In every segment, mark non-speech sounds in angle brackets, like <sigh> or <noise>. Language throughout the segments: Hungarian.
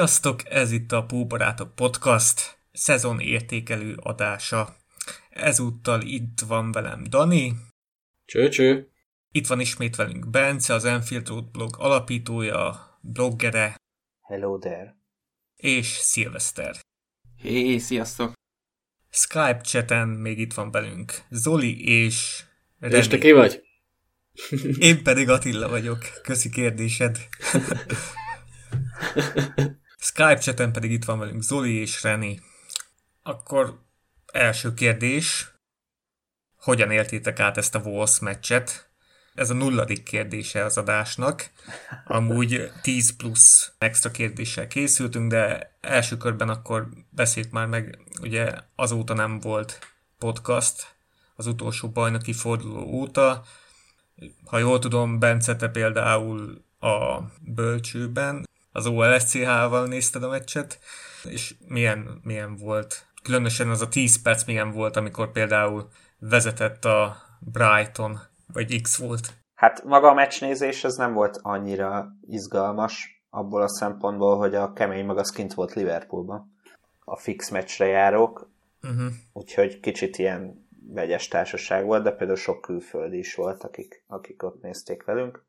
Sziasztok, ez itt a Póbarátok Podcast szezon értékelő adása. Ezúttal itt van velem Dani. Cső-cső. Itt van ismét velünk Bence, az Enfield Road blog alapítója, bloggere. Hello there. És Szilveszter. Hé, hey, sziasztok. Skype chaten még itt van velünk Zoli és Remi. És te ki vagy? Én pedig Attila vagyok. Köszi kérdésed. <laughs> Skype chaten pedig itt van velünk Zoli és Reni. Akkor első kérdés. Hogyan éltétek át ezt a Wolves meccset? Ez a nulladik kérdése az adásnak. Amúgy 10 plusz extra kérdéssel készültünk, de első körben akkor beszéljük már meg, ugye azóta nem volt podcast, az utolsó bajnoki forduló óta. Ha jól tudom, Bence, te például a bölcsőben az OLSCH-val nézted a meccset, és milyen, milyen volt? Különösen az a 10 perc milyen volt, amikor például vezetett a Brighton, vagy X volt? Hát maga a meccsnézés ez nem volt annyira izgalmas, abból a szempontból, hogy a kemény maga kint volt Liverpoolban. A fix meccsre járók, uh-huh. úgyhogy kicsit ilyen vegyes társaság volt, de például sok külföldi is volt, akik, akik ott nézték velünk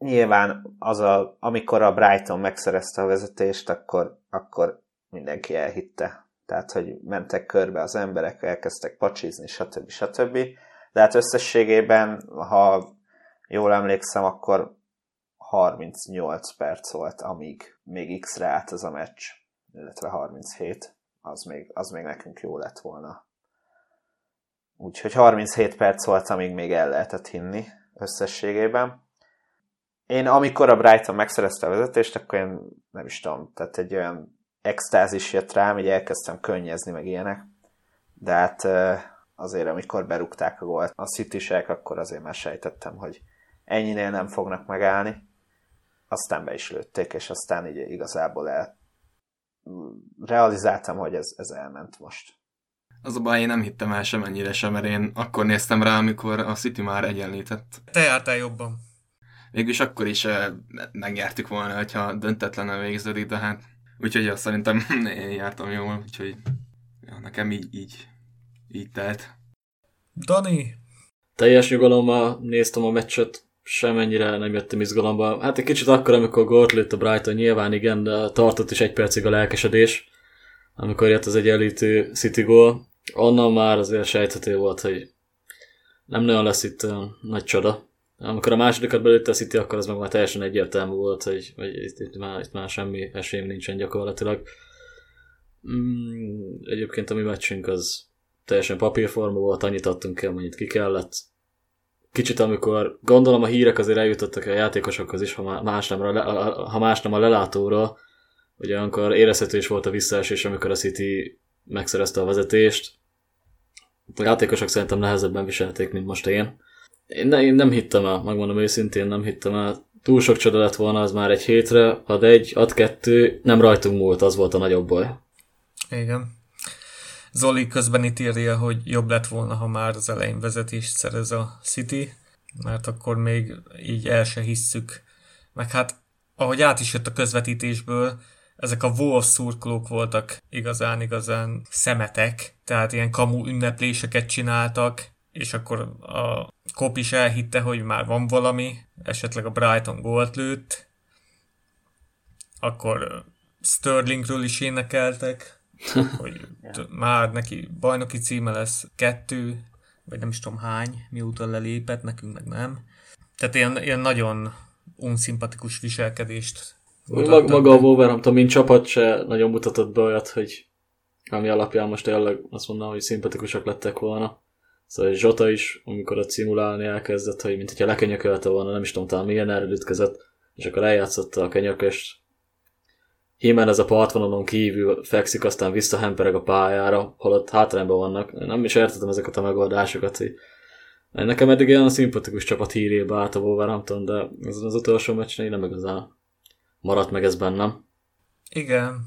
nyilván az a, amikor a Brighton megszerezte a vezetést, akkor, akkor mindenki elhitte. Tehát, hogy mentek körbe az emberek, elkezdtek pacsizni, stb. stb. De hát összességében, ha jól emlékszem, akkor 38 perc volt, amíg még X-re állt ez a meccs, illetve 37, az még, az még nekünk jó lett volna. Úgyhogy 37 perc volt, amíg még el lehetett hinni összességében én amikor a Brighton megszerezte a vezetést, akkor én nem is tudom, tehát egy olyan extázis jött rám, így elkezdtem könnyezni, meg ilyenek. De hát azért, amikor berúgták a gólt a city akkor azért már sejtettem, hogy ennyinél nem fognak megállni. Aztán be is lőtték, és aztán így igazából el realizáltam, hogy ez, ez elment most. Az a baj, én nem hittem el semennyire sem, mert én akkor néztem rá, amikor a City már egyenlített. Te jártál jobban végülis akkor is megnyertük volna, hogyha döntetlen végződik, de hát úgyhogy azt szerintem <laughs> én jártam jól, úgyhogy ja, nekem így, így, így telt. Dani? Teljes nyugalommal néztem a meccset, semennyire nem jöttem izgalomba. Hát egy kicsit akkor, amikor gólt lőtt a Brighton, nyilván igen, de tartott is egy percig a lelkesedés, amikor jött az egyenlítő City gól. Onnan már azért sejthető volt, hogy nem nagyon lesz itt nagy csoda. Amikor a másodikat belőtte a City, akkor az meg már teljesen egyértelmű volt, hogy, hogy itt, itt, már, itt már semmi esélyem nincsen gyakorlatilag. Mm, egyébként a mi meccsünk az teljesen papírforma volt, annyit adtunk el, amennyit ki kellett. Kicsit amikor gondolom a hírek azért eljutottak a játékosokhoz is, ha más nem a, ha más nem a lelátóra, ugye amikor érezhető is volt a visszaesés, amikor a City megszerezte a vezetést. A játékosok szerintem nehezebben viselték, mint most én én, ne, én nem hittem el, megmondom őszintén, nem hittem el. Túl sok csoda lett volna az már egy hétre, ad egy, ad kettő, nem rajtunk múlt, az volt a nagyobb baj. Igen. Zoli közben itt írja, hogy jobb lett volna, ha már az elején vezetést szerez a City, mert akkor még így el se hisszük. Meg hát, ahogy át is jött a közvetítésből, ezek a Wolves szurkolók voltak igazán-igazán szemetek, tehát ilyen kamu ünnepléseket csináltak, és akkor a Kop is elhitte, hogy már van valami, esetleg a Brighton gólt lőtt, akkor Sterlingről is énekeltek, <laughs> hogy már neki bajnoki címe lesz kettő, vagy nem is tudom hány, mióta lelépett, nekünk meg nem. Tehát ilyen, ilyen nagyon unszimpatikus viselkedést Mag, maga a Wolverhampton, mint csapat se nagyon mutatott be olyat, hogy ami alapján most tényleg azt mondanám, hogy szimpatikusak lettek volna. Szóval Zsota is, amikor a simulálni elkezdett, hogy mint hogyha lekenyökölte volna, nem is tudom, talán milyen erre ütközött, és akkor eljátszotta a kenyököst. Hímen ez a partvonalon kívül fekszik, aztán visszahempereg a pályára, holott hátrányban vannak. Nem is értettem ezeket a megoldásokat, hogy Nekem eddig olyan szimpatikus csapat hírébe állt a Wolverhampton, de ezen az utolsó meccsen nem igazán maradt meg ez bennem. Igen,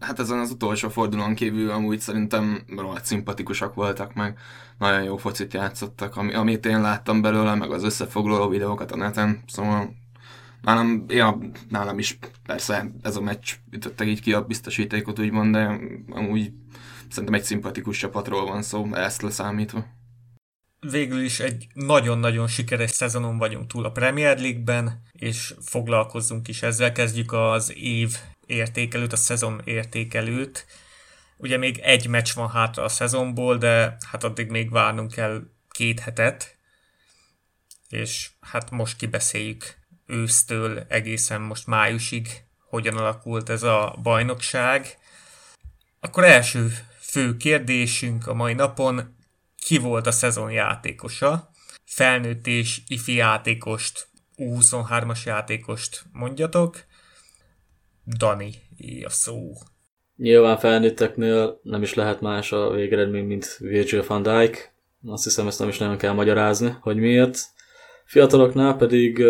hát ezen az utolsó fordulón kívül amúgy szerintem rohadt szimpatikusak voltak, meg nagyon jó focit játszottak, ami, amit én láttam belőle, meg az összefoglaló videókat a neten, szóval Nálam, ja, nálam is persze ez a meccs ütötte így ki a biztosítékot, úgymond, de amúgy szerintem egy szimpatikus csapatról van szó, ezt leszámítva. Végül is egy nagyon-nagyon sikeres szezonon vagyunk túl a Premier League-ben, és foglalkozzunk is ezzel. Kezdjük az év értékelőt, a szezon értékelőt. Ugye még egy meccs van hátra a szezonból, de hát addig még várnunk kell két hetet, és hát most kibeszéljük ősztől egészen most májusig, hogyan alakult ez a bajnokság. Akkor első fő kérdésünk a mai napon, ki volt a szezon játékosa? Felnőtt és ifi játékost, U23-as játékost mondjatok. Dani, a szó. Nyilván felnőtteknél nem is lehet más a végeredmény, mint Virgil van Dijk. Azt hiszem, ezt nem is nagyon kell magyarázni, hogy miért. Fiataloknál pedig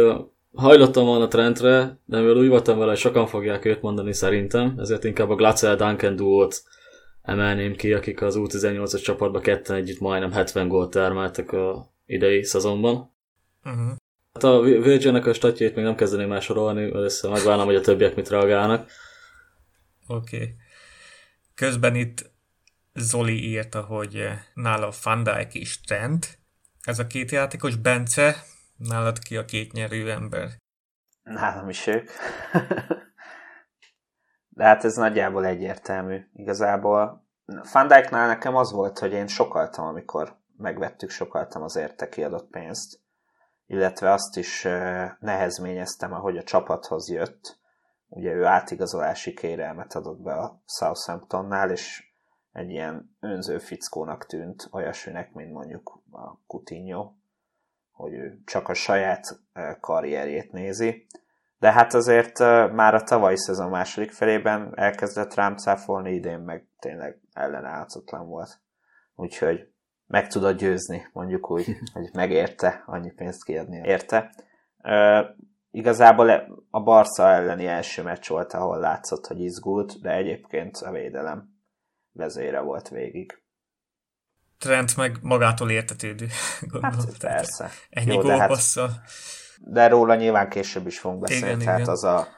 hajlottam volna trendre, de mivel úgy voltam vele, hogy sokan fogják őt mondani szerintem, ezért inkább a Glacel Duncan duót emelném ki, akik az U18-as csapatban ketten együtt majdnem 70 gólt termeltek a idei szezonban. Uh-huh. Hát a Virgin-nek a statjait még nem kezdeném már sorolni, először megvárnám, hogy a többiek mit reagálnak. Oké. Okay. Közben itt Zoli írta, hogy nála Van Dijk is Trent. Ez a két játékos, Bence, nálad ki a két nyerő ember? Nálam is ők. <laughs> De hát ez nagyjából egyértelmű. Igazából Van Dijknál nekem az volt, hogy én sokaltam, amikor megvettük, sokaltam az érte kiadott pénzt. Illetve azt is nehezményeztem, ahogy a csapathoz jött. Ugye ő átigazolási kérelmet adott be a Southamptonnál, és egy ilyen önző fickónak tűnt, olyasminek, mint mondjuk a Coutinho, hogy ő csak a saját karrierjét nézi de hát azért már a tavalyi szezon második felében elkezdett rám cáfolni, idén meg tényleg ellenállhatatlan volt. Úgyhogy meg tudod győzni, mondjuk úgy, <laughs> hogy megérte annyi pénzt kiadni érte. Uh, igazából a Barca elleni első meccs volt, ahol látszott, hogy izgult, de egyébként a védelem vezére volt végig. Trent meg magától értetődő, <laughs> gondolom. Hát persze. Ennyi Jó, gólpasszal. Hát de róla nyilván később is fogunk beszélni, igen, tehát igen. az a,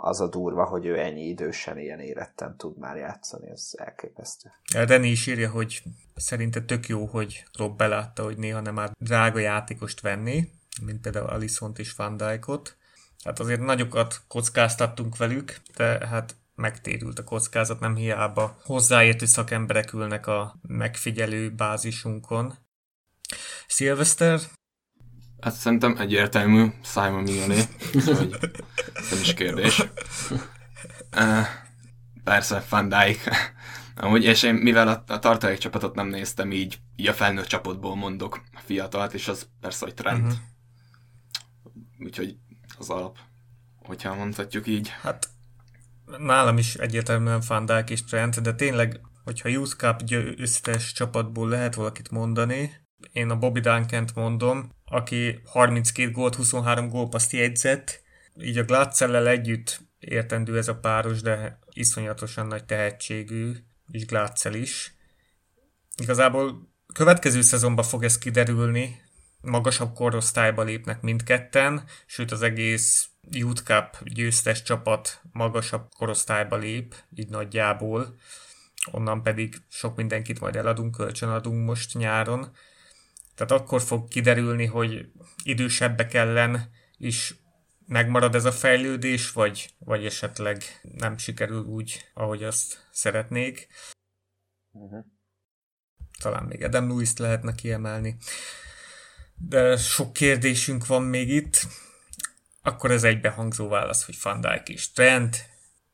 az a durva, hogy ő ennyi idősen ilyen éretten tud már játszani, ez elképesztő. Reni is írja, hogy szerinte tök jó, hogy Rob belátta, hogy néha nem már drága játékost venni, mint például Alisont és Van Dijkot. Hát azért nagyokat kockáztattunk velük, de hát megtérült a kockázat, nem hiába hozzáértő szakemberek ülnek a megfigyelő bázisunkon. Szilveszter, Hát szerintem egyértelmű Simon Mignoné, hogy nem is kérdés. Uh, persze, Van Dijk. Amúgy, és én mivel a, a tartalék csapatot nem néztem, így, így a felnőtt csapatból mondok a fiatalt, és az persze, hogy trend. Uh-huh. Úgyhogy az alap, hogyha mondhatjuk így. Hát nálam is egyértelműen Van Dijk és trend, de tényleg, hogyha Youth Cup összes csapatból lehet valakit mondani, én a Bobby duncan mondom, aki 32 gólt, 23 gólpaszt jegyzett, így a Glatzellel együtt értendő ez a páros, de iszonyatosan nagy tehetségű, és Glatzel is. Igazából következő szezonban fog ez kiderülni, magasabb korosztályba lépnek mindketten, sőt az egész Youth Cup győztes csapat magasabb korosztályba lép, így nagyjából. Onnan pedig sok mindenkit majd eladunk, kölcsönadunk most nyáron. Tehát akkor fog kiderülni, hogy idősebbek ellen is megmarad ez a fejlődés, vagy, vagy esetleg nem sikerül úgy, ahogy azt szeretnék. Uh-huh. Talán még Adam lewis lehetne kiemelni. De sok kérdésünk van még itt. Akkor ez egybehangzó válasz, hogy Van Dijk és Trent.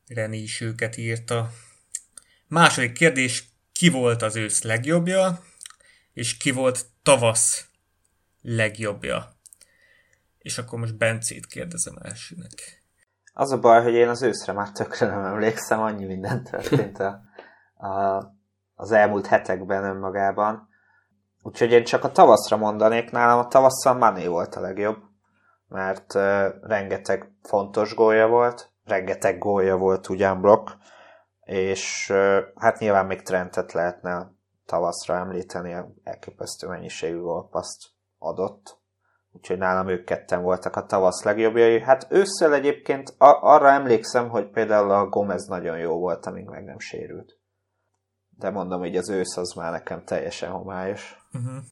Reni is őket írta. Második kérdés, ki volt az ősz legjobbja? És ki volt tavasz legjobbja. És akkor most Bencét kérdezem elsőnek. Az a baj, hogy én az őszre már tökre nem emlékszem, annyi mindent történt a, a, az elmúlt hetekben önmagában. Úgyhogy én csak a tavaszra mondanék, nálam a tavasszal Mané volt a legjobb, mert uh, rengeteg fontos gólja volt, rengeteg gólja volt ugyan blokk, és uh, hát nyilván még Trentet lehetne tavaszra említeni, elképesztő mennyiségű golpaszt adott, úgyhogy nálam ők ketten voltak a tavasz legjobbjai. Hát ősszel egyébként arra emlékszem, hogy például a Gomez nagyon jó volt, amíg meg nem sérült. De mondom, hogy az ősz az már nekem teljesen homályos. Uh-huh.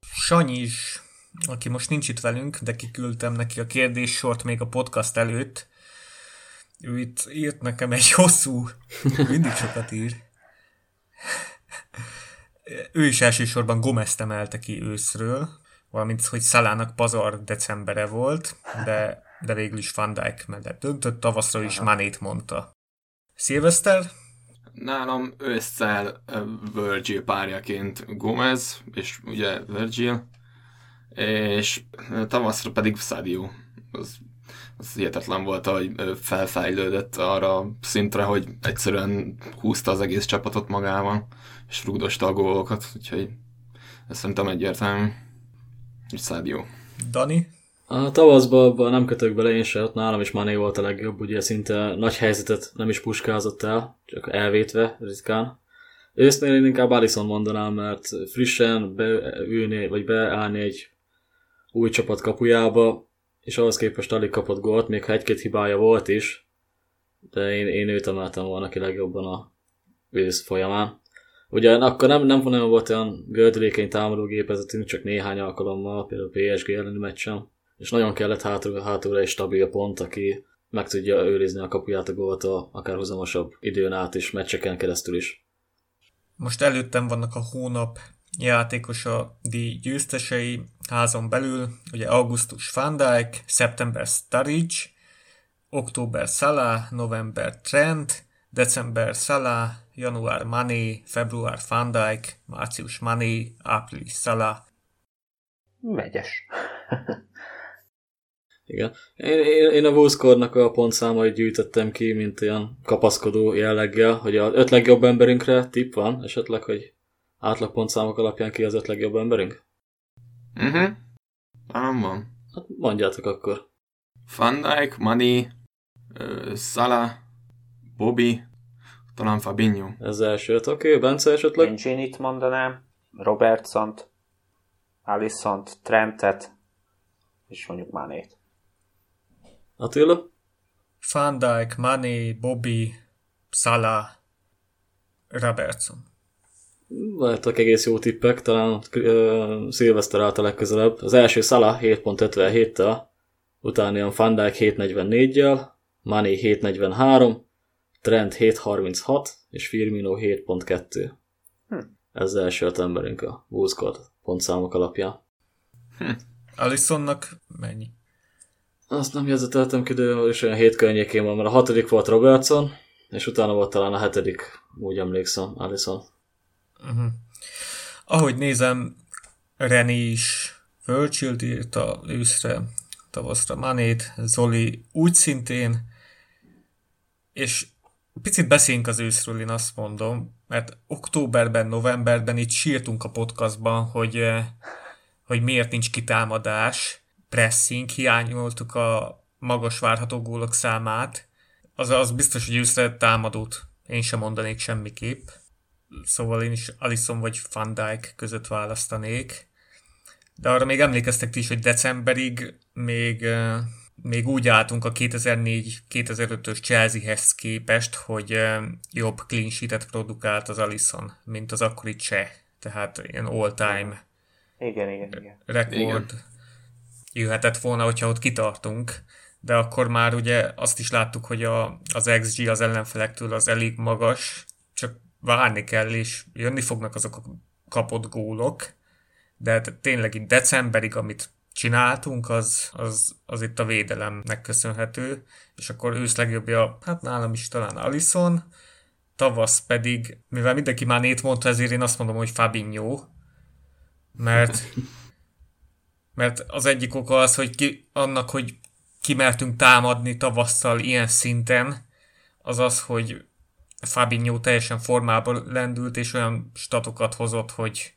Sanyi is, aki most nincs itt velünk, de kiküldtem neki a kérdéssort még a podcast előtt. Ő itt írt nekem egy hosszú, mindig sokat ír. Ő is elsősorban Gomez emelte ki őszről, valamint, hogy Szalának pazar decembere volt, de, de végül is Van Dijk mellett döntött, tavaszra is Manét mondta. Szilveszter? Nálam ősszel Virgil párjaként Gomez, és ugye Virgil, és tavaszra pedig Sadio. Az, az hihetetlen volt, hogy felfejlődött arra szintre, hogy egyszerűen húzta az egész csapatot magával, és rúgdosta a gólokat, úgyhogy ez szerintem egyértelmű. És Sadio. Dani? A tavaszban nem kötök bele én se, ott nálam is Mané volt a legjobb, ugye szinte nagy helyzetet nem is puskázott el, csak elvétve ritkán. Ősznél én inkább Alison mondanám, mert frissen beülni, vagy beállni egy új csapat kapujába, és ahhoz képest alig kapott gólt, még ha egy-két hibája volt is, de én, én őt emeltem volna ki legjobban a ősz folyamán. Ugye akkor nem, nem, nem volt olyan gördülékeny támadógépezetünk, csak néhány alkalommal, például PSG elleni meccsen, és nagyon kellett hátul, hátulra egy stabil pont, aki meg tudja őrizni a kapuját a gólt akár hozamosabb időn át is, meccseken keresztül is. Most előttem vannak a hónap játékosa díj győztesei házon belül, ugye augusztus Van Dijk, szeptember Sturridge, október Salah, november Trent, december Salah, január Mané, február Van Dijk, március Mané, április Salah. Megyes. <laughs> Igen. Én, én, én a Wolfscore-nak a pontszámait gyűjtöttem ki, mint olyan kapaszkodó jelleggel, hogy az öt legjobb emberünkre tipp van, esetleg, hogy átlag pontszámok alapján ki az öt legjobb emberünk? Mhm. Uh-huh. Van. Hát mondjátok akkor. Van Dijk, Mani, uh, Salah, Bobby, talán Fabinho. Ez első öt, oké. Okay. Bence esetleg? Én Ginit mondanám, Robertsont, Alisont, Trentet, és mondjuk Manét. Attila? Van Dijk, Mané, Bobby, Salah, Robertson. Voltak egész jó tippek, talán uh, Szilveszter állt a legközelebb. Az első Salah 7.57-tel, utána ilyen Van Dijk 7.44-jel, Mané 7.43, Trent 7.36, és Firmino 7.2. Hm. Ez az első öt emberünk a Wolfscott pontszámok alapján. Hm. Alisonnak mennyi? Azt nem jegyzeteltem ki, de is olyan hét környékén van, mert a hatodik volt Robertson, és utána volt talán a hetedik, úgy emlékszem, Alison. Uh-huh. Ahogy nézem, René is Virgil írta őszre, tavaszra Manét, Zoli úgy szintén, és picit beszéljünk az őszről, én azt mondom, mert októberben, novemberben itt sírtunk a podcastban, hogy, hogy miért nincs kitámadás, pressing, hiányoltuk a magas várható gólok számát, az, az biztos, hogy őszre támadót én sem mondanék semmiképp. Szóval én is Alison vagy Van Dijk között választanék. De arra még emlékeztek ti is, hogy decemberig még, még úgy álltunk a 2004-2005-ös Chelseahez képest, hogy jobb clean sheet produkált az Alison, mint az akkori cseh. Tehát ilyen all-time igen, igen, igen. rekord. Igen jöhetett volna, hogyha ott kitartunk, de akkor már ugye azt is láttuk, hogy a, az XG az ellenfelektől az elég magas, várni kell, és jönni fognak azok a kapott gólok, de tényleg itt decemberig, amit csináltunk, az, az, az itt a védelemnek köszönhető, és akkor ősz legjobbja, hát nálam is talán Alison, tavasz pedig, mivel mindenki már nét mondta, ezért én azt mondom, hogy Fabinho, mert <laughs> mert az egyik oka az, hogy ki, annak, hogy kimertünk támadni tavasszal ilyen szinten, az az, hogy Fabinho teljesen formában lendült, és olyan statokat hozott, hogy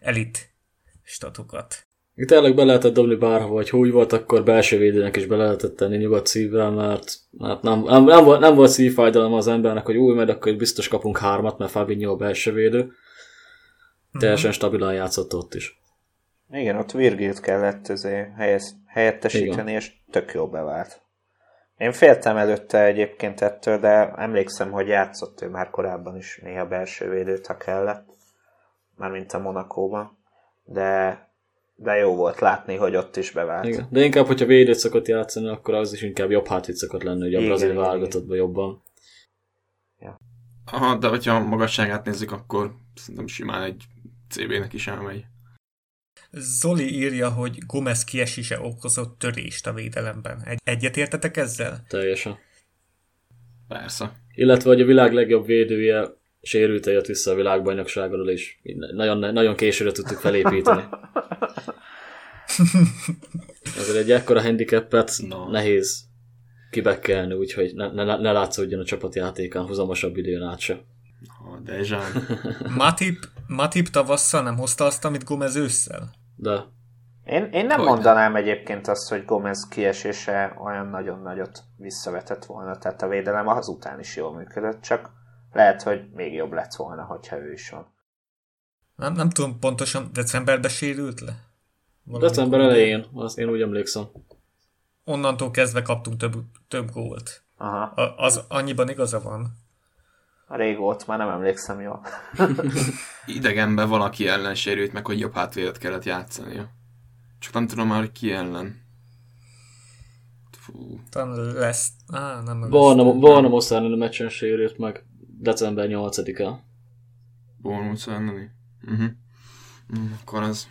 elit statokat. Itt tényleg be lehetett dobni bárhova, hogy úgy volt, akkor belső védőnek is be lehetett tenni nyugodt szívvel, mert, mert nem, nem, nem, volt, nem volt szívfájdalom az embernek, hogy új, mert akkor biztos kapunk hármat, mert Fabinho a belső védő. Teljesen stabilan játszott ott is. Igen, ott Virgilt kellett helyez, helyettesíteni, Igen. és tök jó bevált. Én féltem előtte egyébként ettől, de emlékszem, hogy játszott ő már korábban is néha belső védőt, ha kellett. Mármint a Monakóban. De, de jó volt látni, hogy ott is bevált. Igen. De inkább, hogyha védőt szokott játszani, akkor az is inkább jobb hátvéd szokott lenni, hogy a brazil válogatottban jobban. Ja. Aha, de hogyha a magasságát nézzük, akkor szerintem simán egy CB-nek is elmegy. Zoli írja, hogy Gomez kiesése okozott törést a védelemben. Egy- egyetértetek ezzel? Teljesen. Persze. Illetve, hogy a világ legjobb védője sérült jött vissza a világbajnokságról, és nagyon, nagyon későre tudtuk felépíteni. <laughs> Ezért egy ekkora handicapet no. nehéz kibekkelni, úgyhogy ne, ne, ne látszódjon a csapatjátékán huzamosabb időn át se. Oh, de <laughs> Matip, Matip tavasszal nem hozta azt, amit Gomez ősszel? De. Én, én nem hogy mondanám nem. egyébként azt, hogy Gomez kiesése olyan nagyon nagyot visszavetett volna, tehát a védelem azután is jól működött, csak lehet, hogy még jobb lett volna, hogyha ő is van. Nem, nem tudom pontosan, decemberben sérült le? Valami December elején, az én úgy emlékszem. Onnantól kezdve kaptunk több, több gólt. Aha. A, az annyiban igaza van. Rég volt, már nem emlékszem jól. <laughs> Idegenben valaki ellen sérült meg, hogy jobb hátvédet kellett játszania. Csak nem tudom már, ki ellen. Fú. Talán lesz... Á, nem Barna Moszár a meccsen sérült meg december 8-a. Bournemouth elleni? Uh-huh. Mm, akkor az...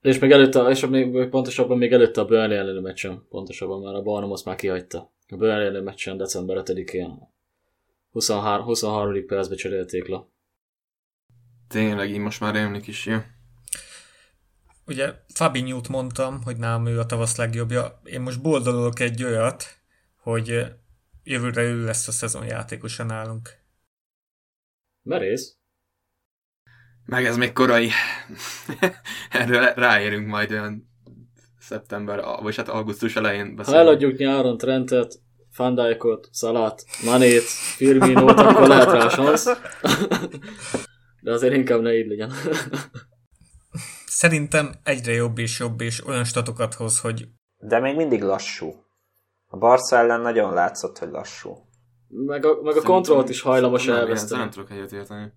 És még előtte, és még pontosabban még előtte a Burnley elleni meccsen, pontosabban már a Bournemouth már kihagyta. A Burnley elleni meccsen december 5-én 23, 23. percbe cserélték le. Tényleg, így most már emlik is, ja. Ugye Fabinho-t mondtam, hogy nálam ő a tavasz legjobbja. Én most boldogolok egy olyat, hogy jövőre ő lesz a szezon játékosa nálunk. Merész? Meg ez még korai. <laughs> Erről ráérünk majd olyan szeptember, vagy hát augusztus elején beszélünk. Ha eladjuk nyáron Trentet, Fandijkot, Szalat, Manét, Firminót, akkor lehet rá sansz. <laughs> De azért inkább ne így legyen. Szerintem egyre jobb és jobb, és olyan statokat hoz, hogy... De még mindig lassú. A Barca ellen nagyon látszott, hogy lassú. Meg a, meg a kontrollt is hajlamos elveszteni. Nem tudok egyet érteni.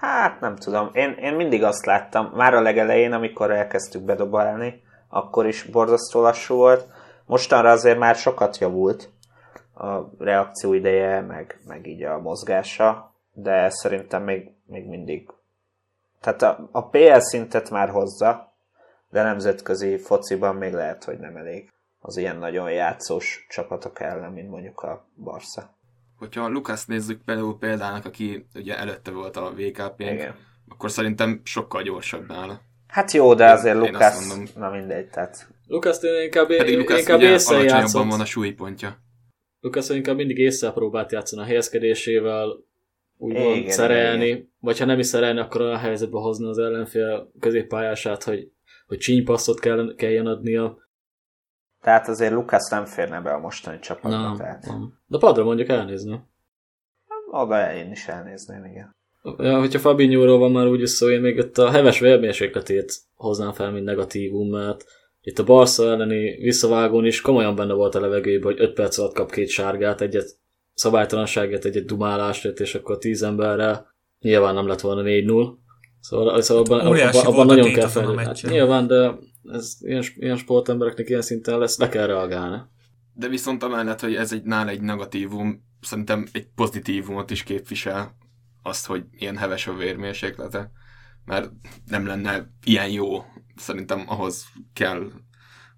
Hát nem tudom. Én, én mindig azt láttam, már a legelején, amikor elkezdtük bedobálni, akkor is borzasztó lassú volt. Mostanra azért már sokat javult a reakció ideje, meg, meg így a mozgása, de szerintem még, még mindig. Tehát a, a PL szintet már hozza, de nemzetközi fociban még lehet, hogy nem elég az ilyen nagyon játszós csapatok ellen, mint mondjuk a Barca. Hogyha Lukasz nézzük például példának, aki ugye előtte volt a vkp akkor szerintem sokkal gyorsabb nála. Hát jó, de azért Lukasz, na mindegy, tehát... Lukasz inkább, Pedig Lukasz inkább ugye alacsonyabban van a súlypontja. Lukasz inkább mindig észre próbált játszani a helyezkedésével, úgymond igen, szerelni, igen. vagy ha nem is szerelni, akkor olyan helyzetbe hozni az ellenfél középpályását, hogy, hogy csínypasszot kell, kelljen adnia. Tehát azért Lukasz nem férne be a mostani csapatba. Nem, tehát. nem. De padra mondjuk elnézni. Oda én is elnézném, igen. Ja, hogyha Fabinho-ról van már úgy szó, én még itt a heves vérmérsékletét hoznám fel, mint negatívum, mert itt a Barca elleni visszavágón is komolyan benne volt a levegőben, hogy 5 perc alatt kap két sárgát, egyet szabálytalanságát, egyet dumálást, és akkor 10 emberrel nyilván nem lett volna 4-0. Szóval, szóval abban, abban, abban nagyon kell fel. Hát, nyilván, de ez ilyen, ilyen sportembereknek ilyen szinten lesz, le kell reagálni. De viszont amellett, hogy ez egy nál egy negatívum, szerintem egy pozitívumot is képvisel azt, hogy ilyen heves a vérmérséklete, mert nem lenne ilyen jó, szerintem ahhoz kell,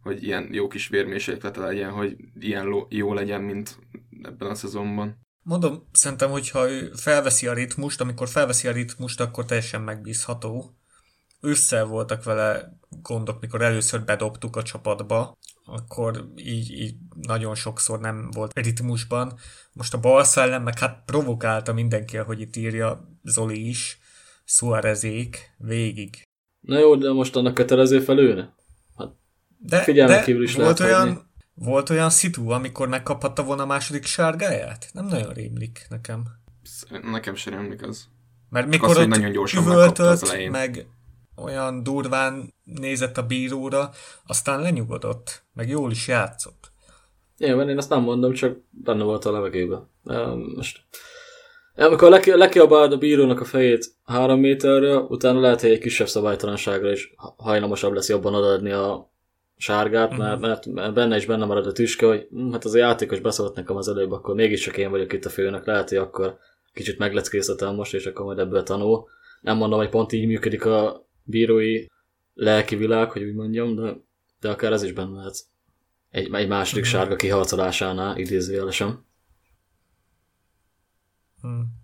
hogy ilyen jó kis vérmérséklete legyen, hogy ilyen jó legyen, mint ebben a szezonban. Mondom, szerintem, hogyha ő felveszi a ritmust, amikor felveszi a ritmust, akkor teljesen megbízható. Ősszel voltak vele gondok, mikor először bedobtuk a csapatba, akkor így, így nagyon sokszor nem volt ritmusban. Most a Barca ellen meg hát provokálta mindenki, hogy itt írja Zoli is, Suárezék végig. Na jó, de most annak kötelező felülne? Hát de, de kívül is volt olyan, hagyni. volt olyan szitu, amikor megkaphatta volna a második sárgáját? Nem nagyon rémlik nekem. Nekem sem rémlik az. Mert mikor az, ott nagyon gyorsan üvöltött, meg olyan durván nézett a bíróra, aztán lenyugodott, meg jól is játszott. Nyilván én azt nem mondom, csak benne volt a levegőben. Most amikor leki, lekiabáld a bírónak a fejét három méterről, utána lehet, hogy egy kisebb szabálytalanságra is hajlamosabb lesz jobban adni a sárgát, mert, mhm. mert, mert benne is benne marad a tüske, hogy hm, hát az a játékos beszólt nekem az előbb, akkor mégiscsak én vagyok itt a főnök, lehet, hogy akkor kicsit megleckészletem most, és akkor majd ebből tanul. Nem mondom, hogy pont így működik a bírói lelki világ, hogy úgy mondjam, de, de akár ez is benne lehet. Egy, egy második uh-huh. sárga kiharcolásánál idézőjelesen. Hmm.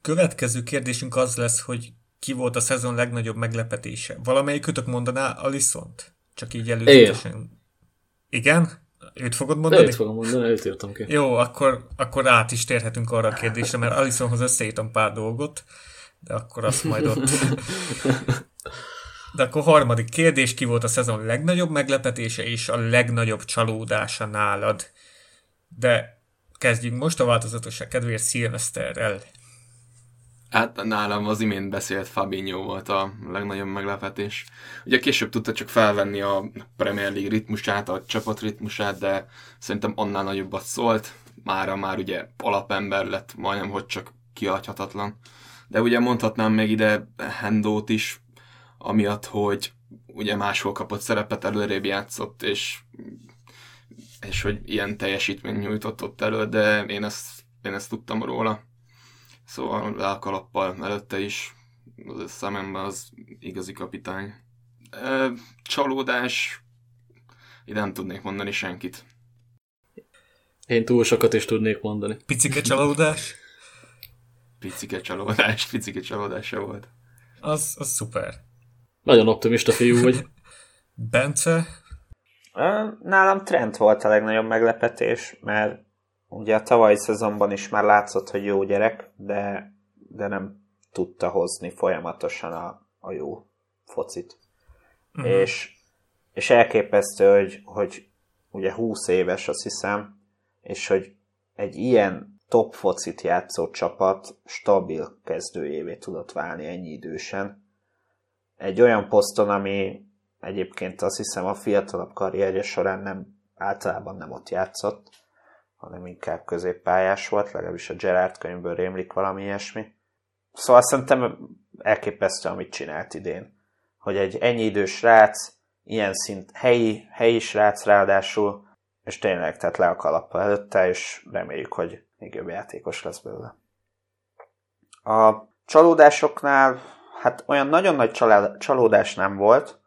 Következő kérdésünk az lesz, hogy ki volt a szezon legnagyobb meglepetése. Valamelyikőtök mondaná Alisont? Csak így előzetesen. Igen? Őt fogod mondani? Őt fogom mondani, őt írtam ki. Jó, akkor, akkor át is térhetünk arra a kérdésre, mert Alisonhoz összeítom pár dolgot, de akkor azt majd ott... De akkor harmadik kérdés, ki volt a szezon legnagyobb meglepetése és a legnagyobb csalódása nálad? De kezdjünk most a változatosság kedvéért Szilveszterrel. Hát nálam az imént beszélt Fabinho volt a legnagyobb meglepetés. Ugye később tudta csak felvenni a Premier League ritmusát, a csapat ritmusát, de szerintem annál nagyobbat szólt. Mára már ugye alapember lett, majdnem hogy csak kiadhatatlan. De ugye mondhatnám még ide Hendót is, amiatt, hogy ugye máshol kapott szerepet, előrébb játszott, és, és hogy ilyen teljesítmény nyújtott ott elő, de én ezt, én ezt tudtam róla Szóval le a kalappal előtte is, az szememben az igazi kapitány. Csalódás, ide nem tudnék mondani senkit. Én túl sokat is tudnék mondani. Picike csalódás? Picike csalódás, picike csalódás se volt. Az, az szuper. Nagyon optimista fiú vagy. <laughs> Bence? Nálam Trent volt a legnagyobb meglepetés, mert Ugye a tavalyi szezonban is már látszott, hogy jó gyerek, de, de nem tudta hozni folyamatosan a, a jó focit. Uh-huh. És, és elképesztő, hogy, hogy ugye 20 éves azt hiszem, és hogy egy ilyen top focit játszó csapat stabil kezdőjévé tudott válni ennyi idősen. Egy olyan poszton, ami egyébként azt hiszem a fiatalabb karrierje során nem általában nem ott játszott, hanem inkább középpályás volt, legalábbis a Gerard könyvből rémlik valami ilyesmi. Szóval szerintem elképesztő, amit csinált idén. Hogy egy ennyi idős srác, ilyen szint helyi, helyi srác ráadásul, és tényleg tehát le a kalappa előtte, és reméljük, hogy még jobb játékos lesz belőle. A csalódásoknál, hát olyan nagyon nagy csalódás nem volt,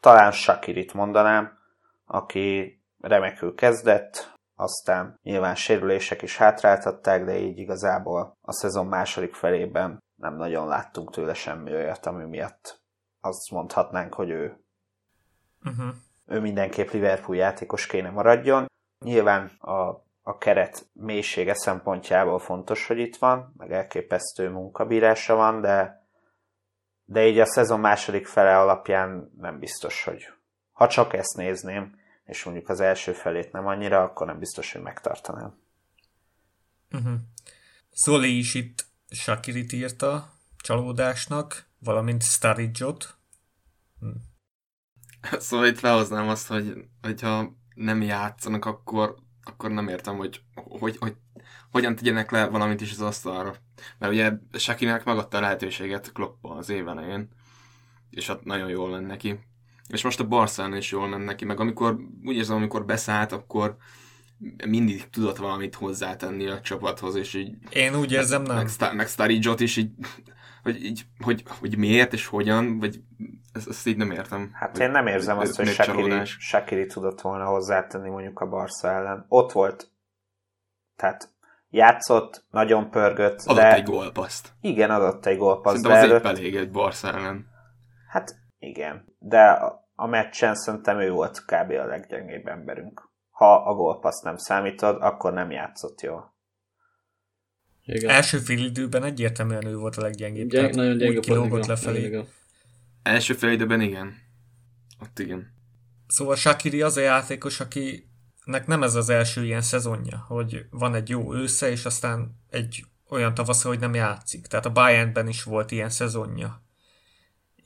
talán Shakirit mondanám, aki remekül kezdett, aztán nyilván sérülések is hátráltatták, de így igazából a szezon második felében nem nagyon láttunk tőle semmi olyat, ami miatt azt mondhatnánk, hogy ő, uh-huh. ő mindenképp Liverpool játékos kéne maradjon. Nyilván a, a keret mélysége szempontjából fontos, hogy itt van, meg elképesztő munkabírása van, de, de így a szezon második fele alapján nem biztos, hogy ha csak ezt nézném, és mondjuk az első felét nem annyira, akkor nem biztos, hogy megtartanám. Uh-huh. Zoli is itt Shakirit írta csalódásnak, valamint Staridzsot. Hm. Szóval itt lehoznám azt, hogy hogyha nem játszanak, akkor, akkor nem értem, hogy, hogy, hogy hogyan tegyenek le valamit is az asztalra. Mert ugye Shakinek megadta a lehetőséget Kloppa az év elején, és hát nagyon jól lenne neki. És most a Barszán is jól ment neki, meg amikor úgy érzem, amikor beszállt, akkor mindig tudott valamit hozzátenni a csapathoz, és így... Én úgy érzem, nem. Meg, meg Sturridge-ot is így, hogy, így hogy, hogy miért és hogyan, vagy ezt, ezt így nem értem. Hát hogy, én nem érzem azt, hogy Shakiri, Shakiri tudott volna hozzátenni mondjuk a Barca ellen. Ott volt, tehát játszott, nagyon pörgött, adott de... egy gólpaszt. Igen, adott egy gólpaszt. Szerintem az előtt... elég egy Barca ellen. Hát igen, de a, a meccsen szerintem ő volt kb. a leggyengébb emberünk. Ha a gólpaszt nem számítod, akkor nem játszott jól. Igen. Első fél időben egyértelműen ő volt a leggyengébb. Gyeng, nagyon gyenge úgy kilógott lefelé. Igen. Első fél időben igen. Ott igen. Szóval Shakiri az a játékos, akinek nem ez az első ilyen szezonja, hogy van egy jó ősze, és aztán egy olyan tavasz, hogy nem játszik. Tehát a Bayernben is volt ilyen szezonja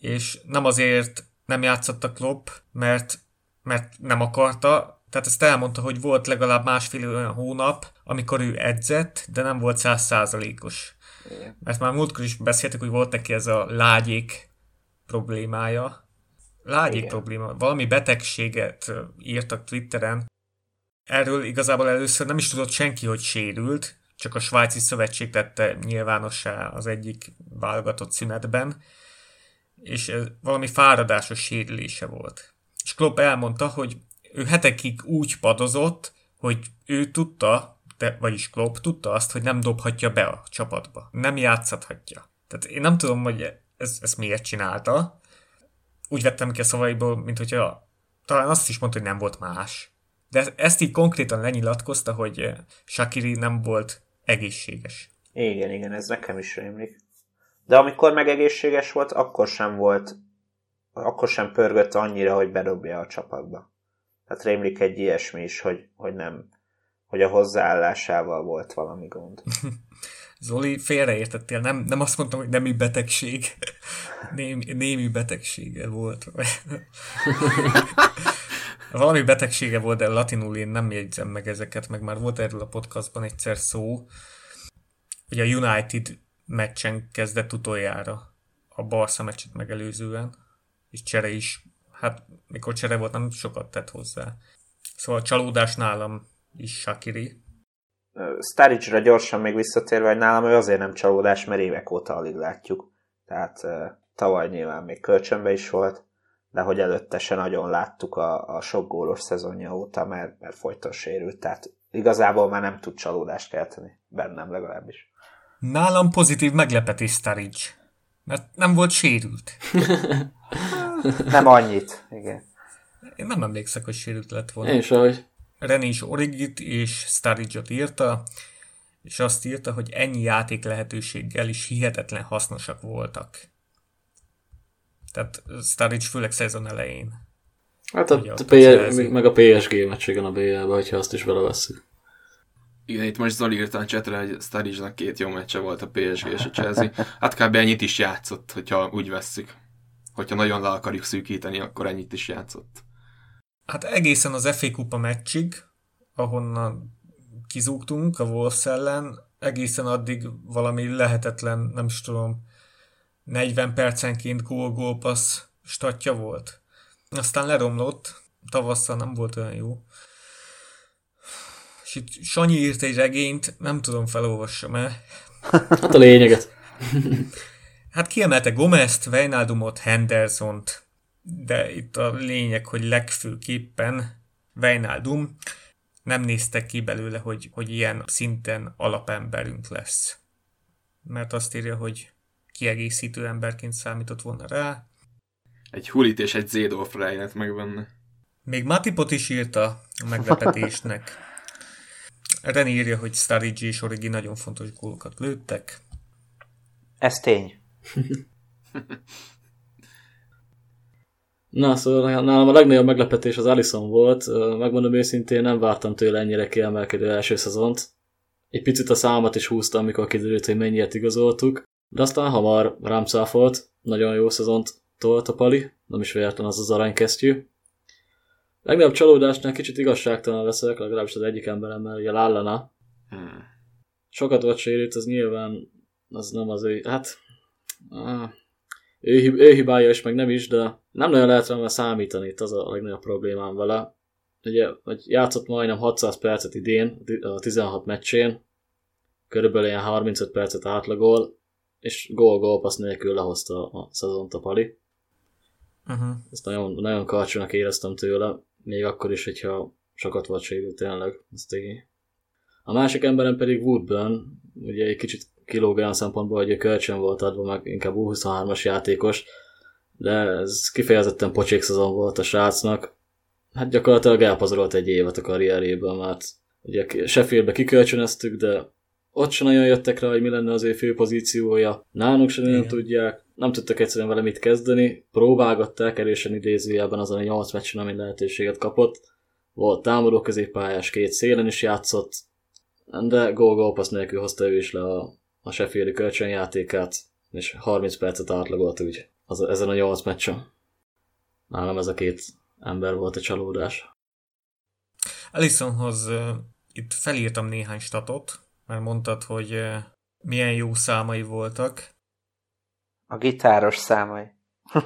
és nem azért nem játszott a Klopp, mert, mert nem akarta, tehát ezt elmondta, hogy volt legalább másfél olyan hónap, amikor ő edzett, de nem volt százszázalékos. Mert már múltkor is beszéltük, hogy volt neki ez a lágyék problémája. Lágyék Igen. probléma, valami betegséget írtak Twitteren. Erről igazából először nem is tudott senki, hogy sérült, csak a svájci szövetség tette nyilvánossá az egyik válogatott szünetben, és valami fáradásos sérülése volt. És Klopp elmondta, hogy ő hetekig úgy padozott, hogy ő tudta, de, vagyis Klopp tudta azt, hogy nem dobhatja be a csapatba. Nem játszhatja. Tehát én nem tudom, hogy ez, ez miért csinálta. Úgy vettem ki a szavaiból, mint hogyha talán azt is mondta, hogy nem volt más. De ezt így konkrétan lenyilatkozta, hogy Shakiri nem volt egészséges. Igen, igen, ez nekem is rémlik. De amikor meg egészséges volt, akkor sem volt, akkor sem pörgött annyira, hogy bedobja a csapatba. Tehát rémlik egy ilyesmi is, hogy, hogy nem, hogy a hozzáállásával volt valami gond. <laughs> Zoli, félreértettél, nem, nem azt mondtam, hogy nemi betegség. <laughs> Némi, némi betegsége volt. <laughs> valami betegsége volt, de latinul én nem jegyzem meg ezeket, meg már volt erről a podcastban egyszer szó, hogy a United meccsen kezdett utoljára a Barca meccset megelőzően, és csere is, hát mikor csere volt, nem sokat tett hozzá. Szóval a csalódás nálam is Shakiri. Sturridge-ra gyorsan még visszatérve, hogy nálam ő azért nem csalódás, mert évek óta alig látjuk. Tehát tavaly nyilván még kölcsönbe is volt, de hogy előtte se nagyon láttuk a, a sok gólos szezonja óta, mert, mert folyton sérült, tehát igazából már nem tud csalódást kelteni, bennem legalábbis. Nálam pozitív meglepetés Sturridge, mert nem volt sérült. <laughs> nem annyit, igen. Én nem emlékszek, hogy sérült lett volna. Én ahogy. René is Origit és Sturridge-ot írta, és azt írta, hogy ennyi játék lehetőséggel is hihetetlen hasznosak voltak. Tehát Sturridge főleg szezon elején. Hát a, a, a meg a PSG meccségen a BL-be, hogyha azt is beleveszünk. Igen, itt most Zoli írta a csetre, hogy sturridge két jó meccse volt a PSG és a Chelsea. Hát kb. ennyit is játszott, hogyha úgy vesszük. Hogyha nagyon le akarjuk szűkíteni, akkor ennyit is játszott. Hát egészen az FA Kupa meccsig, ahonnan kizúgtunk a Wolves ellen, egészen addig valami lehetetlen, nem is tudom, 40 percenként gól-gólpassz statja volt. Aztán leromlott, tavasszal nem volt olyan jó. És itt Sanyi írt egy regényt, nem tudom, felolvassam-e. Hát a lényeget. <laughs> hát kiemelte Gomezt, Weinaldumot, Hendersont, de itt a lényeg, hogy legfőképpen Weinaldum nem néztek ki belőle, hogy, hogy ilyen szinten alapemberünk lesz. Mert azt írja, hogy kiegészítő emberként számított volna rá. Egy hulit és egy Zédolf rejlett meg benne. Még Matipot is írta a meglepetésnek. Ren írja, hogy Sturridge és Origi nagyon fontos gólokat lőttek. Ez tény. <laughs> Na, szóval nálam a legnagyobb meglepetés az Alison volt. Megmondom őszintén, nem vártam tőle ennyire kiemelkedő első szezont. Egy picit a számat is húztam, amikor kiderült, hogy mennyiet igazoltuk. De aztán hamar rám cáfolt, nagyon jó szezont tolt a Pali, nem is véletlen az az aranykesztyű. Legnagyobb csalódásnál kicsit igazságtalan leszek, legalábbis az egyik emberemmel, ugye Lallana. Hmm. Sokat volt sérült, az nyilván az nem az ő, hát ő, ő hibája is, meg nem is, de nem nagyon lehet rá számítani, itt az a legnagyobb problémám vele. Ugye, hogy játszott majdnem 600 percet idén, a 16 meccsén, körülbelül ilyen 35 percet átlagol, és gól-gól passz nélkül lehozta a szezont a Pali. Uh-huh. Ezt nagyon, nagyon karcsúnak éreztem tőle, még akkor is, hogyha sokat volt sérült tényleg. Így. A másik emberem pedig Woodburn, ugye egy kicsit kilóg olyan szempontból, hogy a kölcsön volt adva, meg inkább 23 as játékos, de ez kifejezetten pocsék szezon volt a srácnak. Hát gyakorlatilag elpazarolt egy évet a karrierében, mert ugye Sheffieldbe kikölcsönöztük, de ott sem nagyon jöttek rá, hogy mi lenne az ő fő pozíciója. Nálunk sem nagyon tudják, nem tudtak egyszerűen vele mit kezdeni. Próbálgatták erősen idézőjelben azon a 8 meccsen, ami lehetőséget kapott. Volt támadó középpályás, két szélen is játszott, de gól gól nélkül hozta ő is le a, a Sheffieldi kölcsönjátékát, és 30 percet átlagolt úgy. az, ezen a nyolc meccsen. Nálam ez a két ember volt a csalódás. Alisonhoz uh, itt felírtam néhány statot, mert mondtad, hogy uh, milyen jó számai voltak. A gitáros számai. <laughs>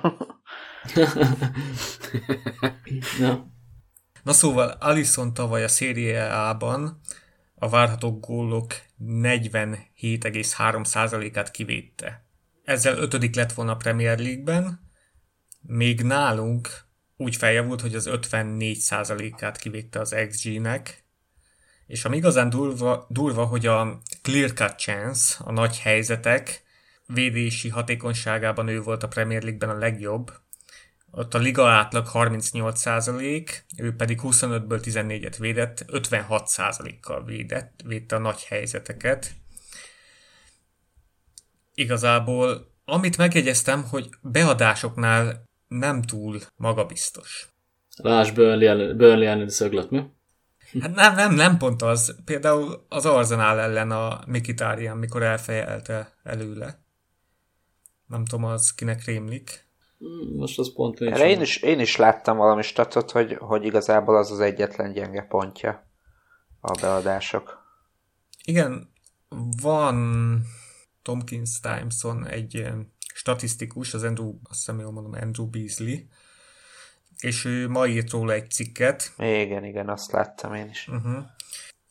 ja. Na szóval Alison tavaly a Serie A-ban a várható gólok 47,3%-át kivédte. Ezzel ötödik lett volna a Premier League-ben, még nálunk úgy feljavult, hogy az 54%-át kivédte az XG-nek, és ami igazán durva, durva, hogy a clear cut chance, a nagy helyzetek védési hatékonyságában ő volt a Premier League-ben a legjobb, ott a liga átlag 38%, ő pedig 25-ből 14-et védett, 56%-kal védett, védte a nagy helyzeteket. Igazából, amit megjegyeztem, hogy beadásoknál nem túl magabiztos. Lásd Burnley, Burnley elleni szöglet, mi? Hát nem, nem, nem pont az. Például az Arzenál ellen a Mikitárian, mikor elfejelte előle. Nem tudom, az kinek rémlik. Most az pont nincs. Én is, én is láttam valami statot, hogy, hogy igazából az az egyetlen gyenge pontja a beadások. Igen, van Tomkins Timeson egy statisztikus, az Andrew, azt hiszem jól mondom, Andrew Beasley, és ő ma írt róla egy cikket. Igen, igen, azt láttam én is. Uh-huh.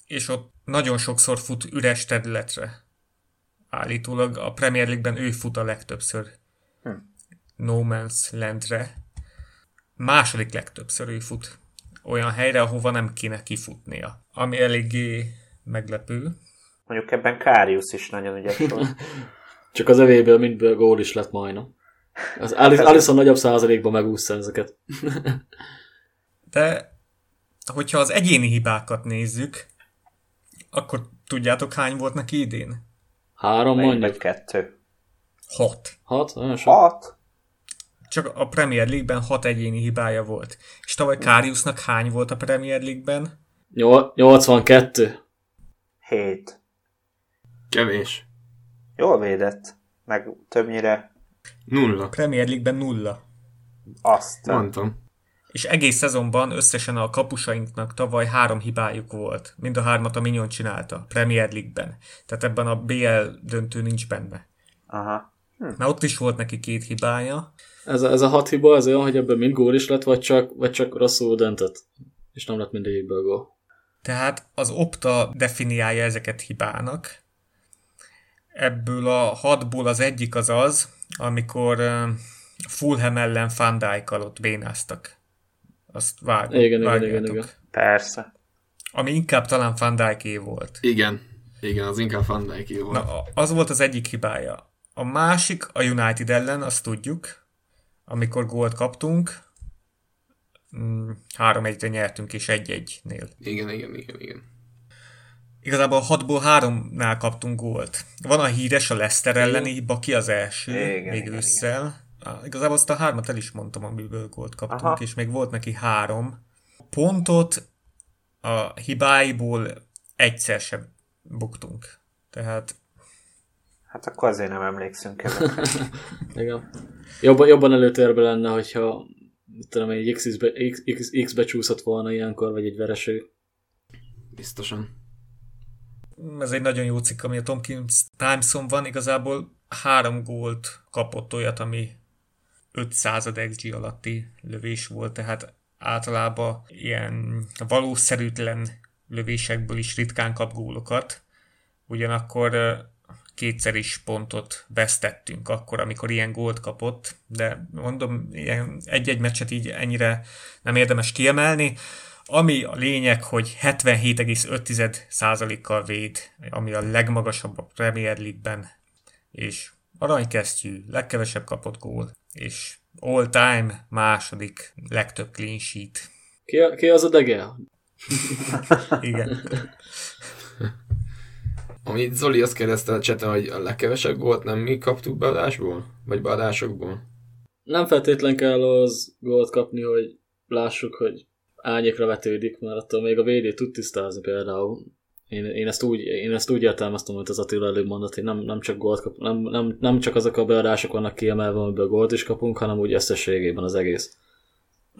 És ott nagyon sokszor fut üres területre. Állítólag a Premier League-ben ő fut a legtöbbször. Hm. No Man's Landre. Második legtöbbször ő fut olyan helyre, ahova nem kéne kifutnia. Ami eléggé meglepő. Mondjuk ebben Kárius is nagyon ügyes volt. <laughs> Csak az evéből mindből gól is lett majdnem. Az Alisson nagyobb százalékban megúszta ezeket. <laughs> De hogyha az egyéni hibákat nézzük, akkor tudjátok hány volt neki idén? Három mondjuk. Kettő. Hat. Hat? Hat? Csak a Premier League-ben hat egyéni hibája volt. És tavaly Káriusnak hány volt a Premier League-ben? 82. 7. Kevés. Jól védett. Meg többnyire... Nulla. A Premier League-ben nulla. Azt. Mondtam. És egész szezonban összesen a kapusainknak tavaly három hibájuk volt. Mind a hármat a Mignon csinálta, Premier League-ben. Tehát ebben a BL döntő nincs benne. Aha. Hm. Mert ott is volt neki két hibája. Ez a, ez a hat hiba az olyan, hogy ebben mind gól is lett, vagy csak, vagy csak rosszul döntött. És nem lett mindegyikből gól. Tehát az Opta definiálja ezeket hibának, Ebből a hatból az egyik az az, amikor Fulham ellen Van Dijk alatt bénáztak. Azt vág, igen, igen, igen, igen. Persze. Ami inkább talán Van Dijké volt. Igen, igen, az inkább Van Dijké volt. Na, az volt az egyik hibája. A másik a United ellen, azt tudjuk, amikor gólt kaptunk, 3-1-re mm, nyertünk, és 1-1-nél. Igen, igen, igen, igen. Igazából 6-ból 3-nál kaptunk gólt. Van a híres, a Leicester elleni Baki az első, igen, még igen, ősszel. Igen. Igazából azt a hármat el is mondtam, amiből gólt kaptunk, Aha. és még volt neki három. Pontot a hibáiból egyszer sem buktunk. Tehát... Hát akkor azért nem emlékszünk ezekre. <laughs> Igen. Jobban, jobban előtérbe lenne, hogyha tudom, egy X-be, X, X, X-be csúszott volna ilyenkor, vagy egy vereség. Biztosan ez egy nagyon jó cikk, ami a Tomkins Timeson van, igazából három gólt kapott olyat, ami 500 XG alatti lövés volt, tehát általában ilyen valószerűtlen lövésekből is ritkán kap gólokat, ugyanakkor kétszer is pontot vesztettünk akkor, amikor ilyen gólt kapott, de mondom, ilyen egy-egy meccset így ennyire nem érdemes kiemelni. Ami a lényeg, hogy 77,5%-kal véd, ami a legmagasabb a Premier League-ben, és aranykesztyű, legkevesebb kapott gól, és all-time második legtöbb clean sheet. Ki, ki az a dege? Igen. <laughs> Amit Zoli azt kérdezte a csete, hogy a legkevesebb gólt nem mi kaptuk beadásból? Vagy beadásokból? Nem feltétlen kell az gólt kapni, hogy lássuk, hogy ányékra vetődik, mert attól még a védő tud tisztázni például. én, én, ezt úgy, én ezt úgy értelmeztem, hogy az Attila előbb mondott, hogy nem, nem csak gólt kap, nem, nem, nem, csak azok a beadások vannak kiemelve, amiből gólt is kapunk, hanem úgy összességében az egész.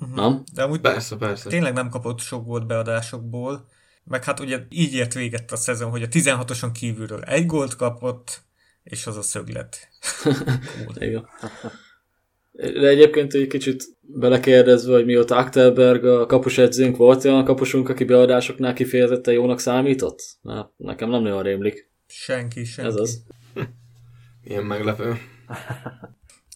Uh-huh. Nem? De amúgy persze, persze. tényleg nem kapott sok gólt beadásokból, meg hát ugye így ért véget a szezon, hogy a 16-oson kívülről egy gólt kapott, és az a szöglet. <laughs> Igen. De egyébként egy kicsit belekérdezve, hogy mióta Aktelberg a kapus edzőnk, volt olyan kapusunk, aki beadásoknál kifejezetten jónak számított? Na, nekem nem nagyon rémlik. Senki, senki. Ez az. <laughs> Ilyen meglepő.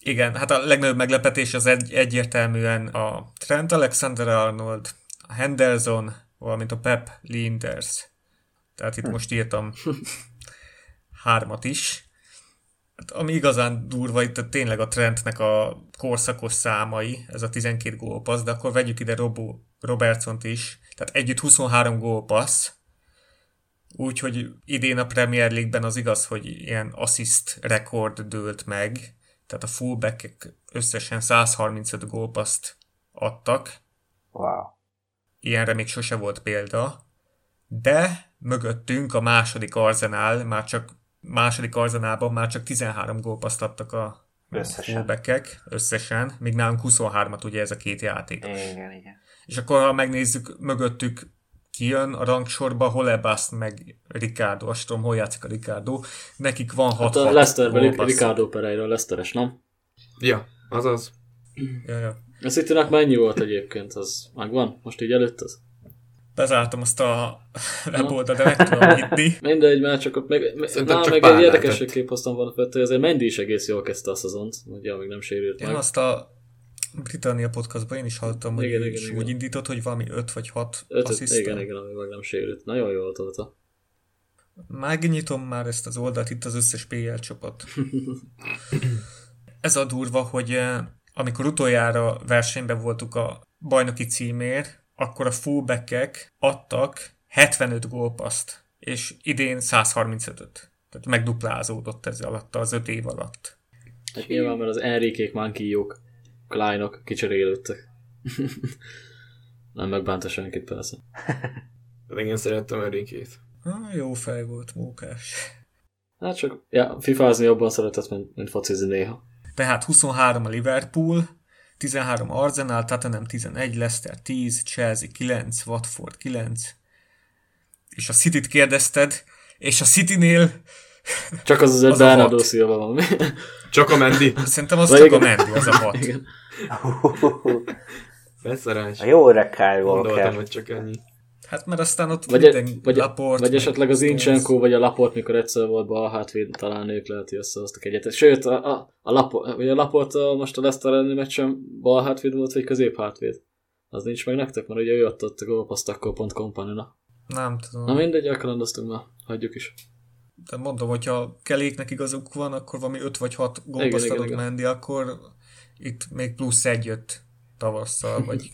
Igen, hát a legnagyobb meglepetés az egy, egyértelműen a Trent Alexander-Arnold, a Henderson, valamint a Pep Linders. Tehát itt most írtam hármat is. Hát, ami igazán durva, itt tényleg a Trentnek a korszakos számai, ez a 12 gólpassz, de akkor vegyük ide Robo, Robertsont is, tehát együtt 23 gólpassz, úgyhogy idén a Premier League-ben az igaz, hogy ilyen assist rekord dőlt meg, tehát a fullback összesen 135 gólpaszt adtak. Wow. Ilyenre még sose volt példa, de mögöttünk a második arzenál már csak második arzenálban már csak 13 gólpaszt adtak a összesen. fullbackek összesen, míg nálunk 23-at ugye ez a két játék. Igen, igen. És akkor ha megnézzük mögöttük kijön a rangsorba, Holebaszt meg Ricardo, azt tudom, hol játszik a Ricardo, nekik van 6 Hát a Leicesterben Ricardo Pereira, Leicesteres, nem? Ja, azaz. Ja, ja. A city mennyi volt egyébként? Az megvan? Most így előtt az? bezártam azt a <laughs> weboldalt, de meg tudom hitni. <laughs> Mindegy, már csak ott meg, na, meg egy érdekességképp hoztam volna fel, hogy azért Mendy is egész jól kezdte a szezont, ugye, még nem sérült meg. Én azt a Britannia podcastban én is hallottam, hogy igen, igen, igen. úgy indított, hogy valami 5 vagy 6 asszisztál. Igen, igen, ami meg nem sérült. Nagyon jól tolta. Megnyitom már ezt az oldalt, itt az összes PL csapat. <laughs> Ez a durva, hogy eh, amikor utoljára versenyben voltunk a bajnoki címér, akkor a fullbackek adtak 75 gólpaszt, és idén 135-öt. Tehát megduplázódott ez alatt, az 5 év alatt. Hát nyilván, mert az Enrikék, Mankiók, Kleinok kicserélődtek. <laughs> Nem megbánta senkit persze. De én szerettem Enrikét. Ah, jó fej volt, mókás. Hát csak, ja, fifázni jobban szeretett, mint, mint focizni néha. Tehát 23 a Liverpool, 13 Arsenal, Tottenham 11, Leicester 10, Chelsea 9, Watford 9, és a City-t kérdezted, és a City-nél csak az <laughs> az egy Bernardo Silva van. <laughs> Csak a Mendi. Szerintem az Vagy csak igen. a Mendi, az a hat. Beszerás. <laughs> A jó öreg Kyle Walker. Gondoltam, hogy csak ennyi. Hát mert aztán ott vagy, minden vagy, Laport, vagy esetleg az Incsenko, vagy a Laport, mikor egyszer volt bal hátvéd, talán ők lehet, hogy összehoztak egyet. Sőt, a, a, a, Laport, vagy a Laport a, most a Leicester elleni meccsen bal hátvéd volt, vagy közép hátvéd. Az nincs meg nektek, mert ugye ő ott a gólpaszt akkor pont kompanina. Nem tudom. Na mindegy, elkalandoztunk már, hagyjuk is. De mondom, hogyha keléknek igazuk van, akkor valami 5 vagy 6 gólpaszt adott menni, akkor itt még plusz egy jött tavasszal, vagy,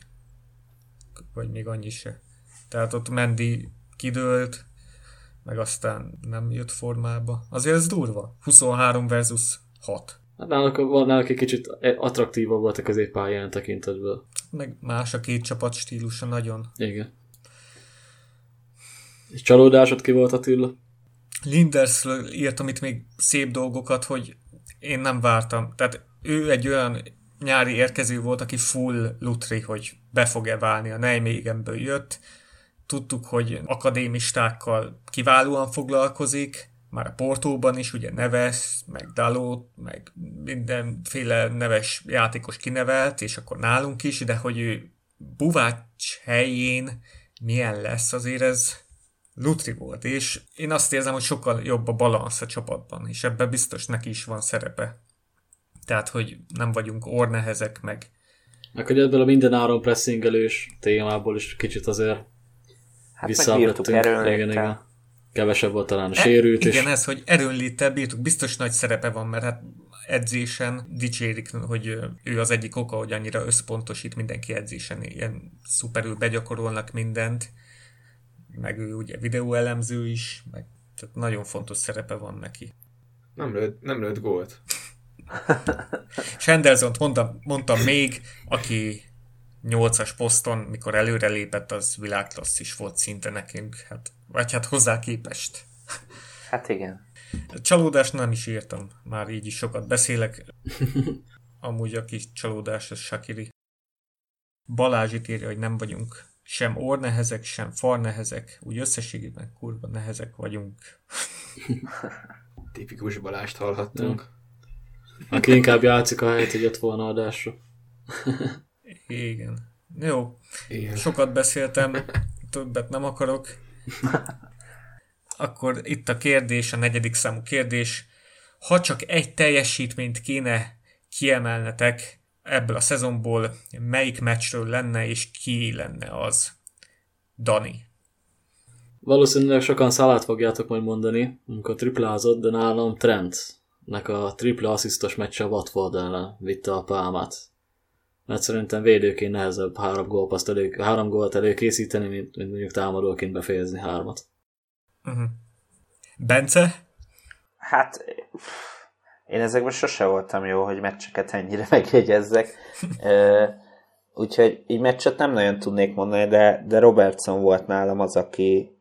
<laughs> vagy még annyi se. Tehát ott Mendi kidőlt, meg aztán nem jött formába. Azért ez durva. 23 versus 6. Hát náluk, náluk egy kicsit attraktívabb volt a középpályán tekintetből. Meg más a két csapat stílusa nagyon. Igen. És csalódásod ki volt Attila? Lindersről írtam itt még szép dolgokat, hogy én nem vártam. Tehát ő egy olyan nyári érkező volt, aki full lutri, hogy be fog-e válni. A Nijmegenből jött, Tudtuk, hogy akadémistákkal kiválóan foglalkozik, már a Portóban is, ugye Neves, meg Dalot, meg mindenféle neves játékos kinevelt, és akkor nálunk is, de hogy ő Buvács helyén milyen lesz, azért ez Lutri volt, és én azt érzem, hogy sokkal jobb a balansz a csapatban, és ebben biztos neki is van szerepe. Tehát, hogy nem vagyunk ornehezek, meg... Meg hogy ebből a mindenáron pressingelős témából is kicsit azért Hát visszabírtuk Igen, igen. Kevesebb volt talán a sérült. E, igen, és... ez, hogy erőnléttel bírtuk, biztos nagy szerepe van, mert hát edzésen dicsérik, hogy ő az egyik oka, hogy annyira összpontosít mindenki edzésen, ilyen szuperül begyakorolnak mindent, meg ő ugye videóelemző is, meg tehát nagyon fontos szerepe van neki. Nem lőtt, nem lőtt gólt. <laughs> Sanderson-t mondtam, mondtam még, aki nyolcas poszton, mikor előre lépett, az világklasszis volt szinte nekünk. Hát Vagy hát hozzá képest. Hát igen. Csalódást nem is írtam, már így is sokat beszélek. Amúgy a kis csalódás az Shakiri. Balázs itt írja, hogy nem vagyunk sem ornehezek, sem farnehezek, úgy összességében kurva nehezek vagyunk. <laughs> Tipikus Balást hallhattunk. Aki inkább játszik a helyet, hogy jött volna adásra. Igen. Jó. Igen. Sokat beszéltem, többet nem akarok. Akkor itt a kérdés, a negyedik számú kérdés. Ha csak egy teljesítményt kéne kiemelnetek ebből a szezonból, melyik meccsről lenne, és ki lenne az? Dani. Valószínűleg sokan szalát fogjátok majd mondani, amikor triplázott, de nálam Trentnek a tripla asszisztos meccse a Watford ellen vitte a pálmát. Mert szerintem védőként nehezebb három, gólpaszt elő, három gólt előkészíteni, mint, mint mondjuk támadóként befejezni hármat. Uh-huh. Bence? Hát én ezekben sose voltam jó, hogy meccseket ennyire <laughs> megjegyezzek. Úgyhogy így meccset nem nagyon tudnék mondani, de, de Robertson volt nálam az, aki,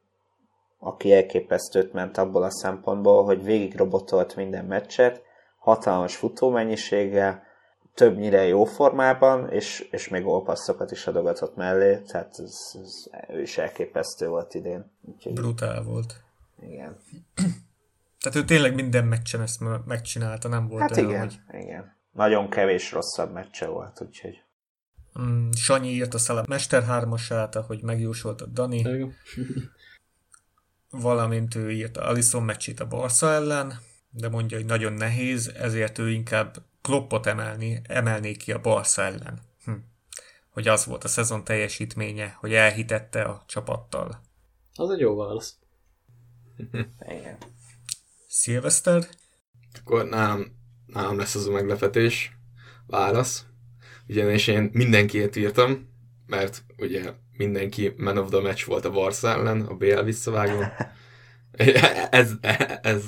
aki elképesztőt ment abból a szempontból, hogy végig robotolt minden meccset, hatalmas futómennyiséggel, többnyire jó formában, és, és még olpasszokat is adogatott mellé, tehát ez, ez, ő is elképesztő volt idén. Úgyhogy... Brutál volt. Igen. Tehát ő tényleg minden meccsen ezt megcsinálta, nem volt hát olyan, igen, hogy... igen. Nagyon kevés rosszabb meccse volt, úgyhogy... Mm, Sanyi írt a Szala Mester 3-asát, ahogy megjósolt a Dani. Valamint ő írt a Alison meccsét a Barca ellen, de mondja, hogy nagyon nehéz, ezért ő inkább Kloppot emelni, emelné ki a Barca ellen. Hm. Hogy az volt a szezon teljesítménye, hogy elhitette a csapattal. Az egy jó válasz. <laughs> Igen. Szilveszter? Akkor nálam, nálam lesz az a meglepetés. Válasz. Ugyanis én mindenkiét írtam, mert ugye mindenki man of the match volt a Barca ellen, a BL visszavágó. <laughs> <laughs> ez, ez,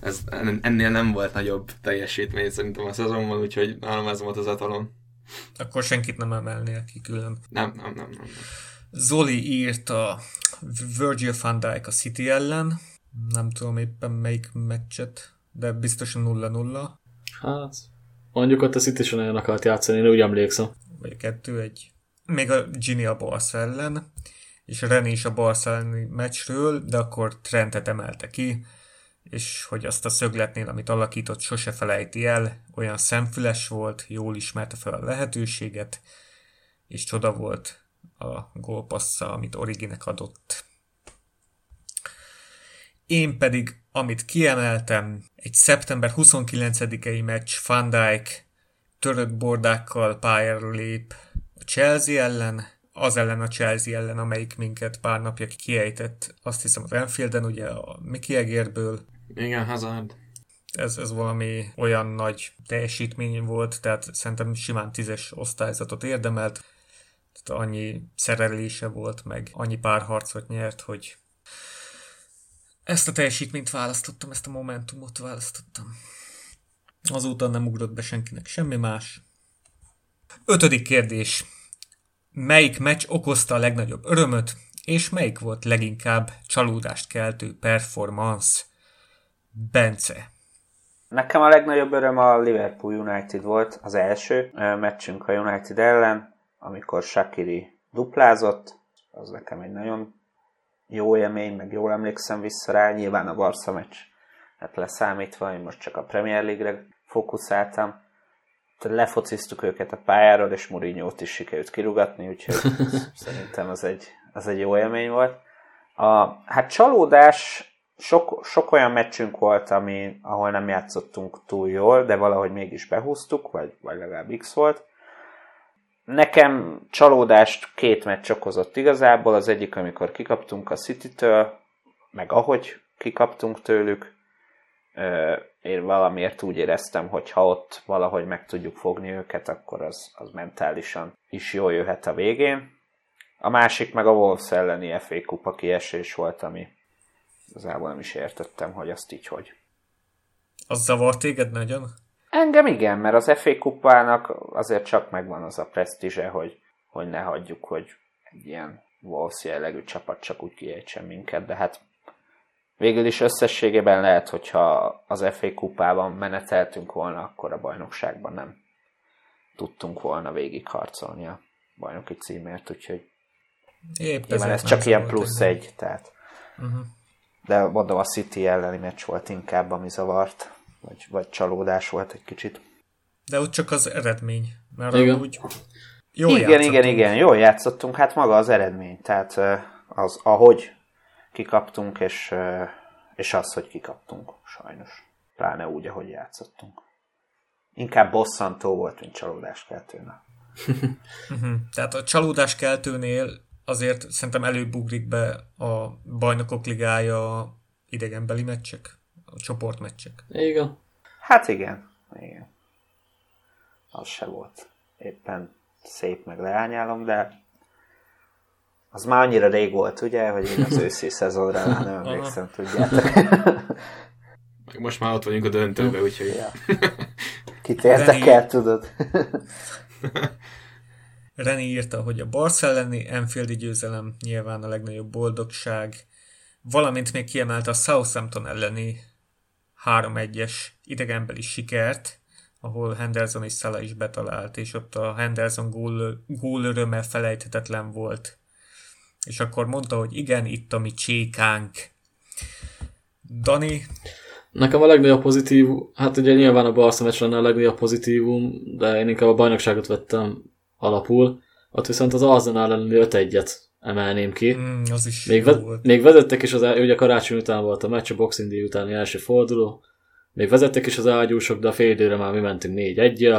ez, ennél nem volt nagyobb teljesítmény szerintem a szezonban, úgyhogy nálam ez volt az atalon. Akkor senkit nem emelnél ki külön. Nem, nem, nem, nem. Zoli írt a Virgil van Dijk a City ellen, nem tudom éppen melyik meccset, de biztosan 0-0. Hát, mondjuk ott a City sem nagyon akart játszani, én úgy emlékszem. Vagy a kettő egy. Még a Gini a Barca ellen, és René is a Barca elleni meccsről, de akkor Trentet emelte ki, és hogy azt a szögletnél, amit alakított, sose felejti el, olyan szemfüles volt, jól ismerte fel a lehetőséget, és csoda volt a gólpassza, amit Originek adott. Én pedig, amit kiemeltem, egy szeptember 29-i meccs Van Dijk törött bordákkal pályára lép a Chelsea ellen, az ellen a Chelsea ellen, amelyik minket pár napja kiejtett, azt hiszem az Enfielden, ugye a Mickey Egérből. Igen, Hazard. Ez, ez valami olyan nagy teljesítmény volt, tehát szerintem simán tízes osztályzatot érdemelt. Tehát annyi szerelése volt, meg annyi párharcot nyert, hogy ezt a teljesítményt választottam, ezt a momentumot választottam. Azóta nem ugrott be senkinek semmi más. Ötödik kérdés. Melyik meccs okozta a legnagyobb örömöt, és melyik volt leginkább csalódást keltő performance? Bence. Nekem a legnagyobb öröm a Liverpool United volt, az első meccsünk a United ellen, amikor Shakiri duplázott, az nekem egy nagyon jó élmény, meg jól emlékszem vissza rá, nyilván a Barca meccs hát leszámítva, én most csak a Premier League-re fókuszáltam. Lefociztuk őket a pályáról, és mourinho is sikerült kirugatni, úgyhogy <laughs> szerintem az egy, az egy jó élmény volt. A, hát csalódás, sok, sok olyan meccsünk volt, ami, ahol nem játszottunk túl jól, de valahogy mégis behúztuk, vagy, vagy legalább X volt. Nekem csalódást két meccs okozott igazából, az egyik, amikor kikaptunk a City-től, meg ahogy kikaptunk tőlük, én valamiért úgy éreztem, hogy ha ott valahogy meg tudjuk fogni őket, akkor az, az mentálisan is jól jöhet a végén. A másik meg a Wolves elleni FA kupa kiesés volt, ami igazából nem is értettem, hogy azt így hogy. Az zavart téged nagyon? Engem igen, mert az FA kupának azért csak megvan az a presztízse, hogy, hogy ne hagyjuk, hogy egy ilyen Wolves jellegű csapat csak úgy kiejtsen minket, de hát végül is összességében lehet, hogyha az FA kupában meneteltünk volna, akkor a bajnokságban nem tudtunk volna végigharcolni a bajnoki címért, úgyhogy Épp nyilván ez csak ilyen plusz egy, tehát uh-huh. de mondom a City elleni meccs volt inkább, ami zavart, vagy, vagy csalódás volt egy kicsit. De ott csak az eredmény, mert igen. úgy jól igen, igen, igen, jól játszottunk, hát maga az eredmény, tehát az, ahogy kikaptunk, és, és az, hogy kikaptunk, sajnos. Pláne úgy, ahogy játszottunk. Inkább bosszantó volt, mint csalódáskeltőnek. uh-huh. Tehát a csalódáskeltőnél azért szerintem előbb ugrik be a bajnokok ligája idegenbeli meccsek, a csoportmeccsek. Igen. Hát igen, igen. Az se volt éppen szép, meg leányálom, de az már annyira rég volt, ugye, hogy én az őszi szezonra már nem <laughs> emlékszem, tudjátok. Most már ott vagyunk a döntőbe, úgyhogy... Ja. <laughs> Kit érdekel, tudod? <laughs> Reni írta, hogy a Barca elleni Enfieldi győzelem nyilván a legnagyobb boldogság, valamint még kiemelte a Southampton elleni 3-1-es idegenbeli sikert, ahol Henderson és Szala is betalált, és ott a Henderson gól, gól öröme felejthetetlen volt. És akkor mondta, hogy igen, itt a mi csékánk. Dani? Nekem a legnagyobb pozitív, hát ugye nyilván a Barca meccs lenne a legnagyobb pozitívum, de én inkább a bajnokságot vettem alapul. Ott viszont az Arsenal elleni 5-1-et emelném ki. Mm, az is még, ve- volt. még vezettek is, az, ugye karácsony után volt a meccs, a Boxing Day utáni első forduló. Még vezettek is az ágyúsok, de a fél időre már mi mentünk 4 1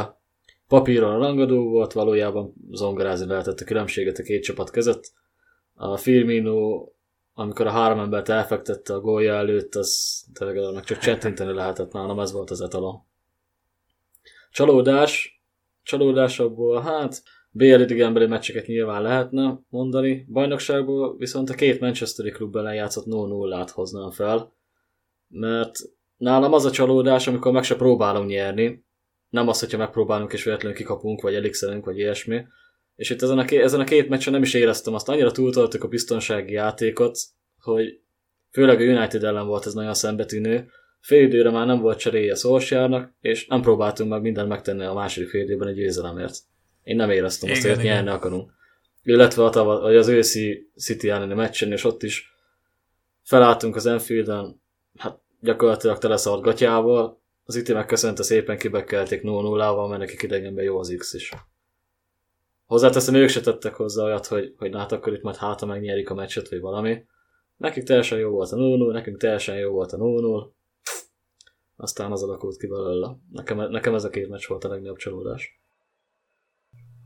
Papíron a rangadó volt, valójában zongorázni lehetett a különbséget a két csapat között. A Firmino, amikor a három embert elfektette a gólja előtt, az tényleg csak csettinteni lehetett nálam, ez volt az etalon. Csalódás, csalódásabból, hát BL idegenbeli meccseket nyilván lehetne mondani, bajnokságból viszont a két Manchesteri klub ellen játszott 0-0-át hoznám fel, mert nálam az a csalódás, amikor meg se próbálunk nyerni, nem az, hogyha megpróbálunk és véletlenül kikapunk, vagy elixelünk, vagy ilyesmi. És itt ezen a, ké- ezen a két meccsen nem is éreztem azt, annyira túltoltuk a biztonsági játékot, hogy főleg a United ellen volt ez nagyon szembetűnő, fél időre már nem volt cseréje Szolsjárnak, és nem próbáltunk meg mindent megtenni a második fél időben egy győzelemért. Én nem éreztem igen, azt, hogy nyerni akarunk. Illetve a tava, az őszi City elleni meccsen, és ott is felálltunk az Enfielden, hát gyakorlatilag teleszart gatyával, az itt megköszönte szépen kibekkelték 0 0 val mert nekik idegenben jó az X is. Hozzáteszem, ők se tettek hozzá olyat, hogy, hogy hát akkor itt majd háta megnyerik a meccset, vagy valami. Nekik teljesen jó volt a 0 nekünk teljesen jó volt a 0 Aztán az alakult ki belőle. Nekem, nekem ez a két meccs volt a legnagyobb csalódás.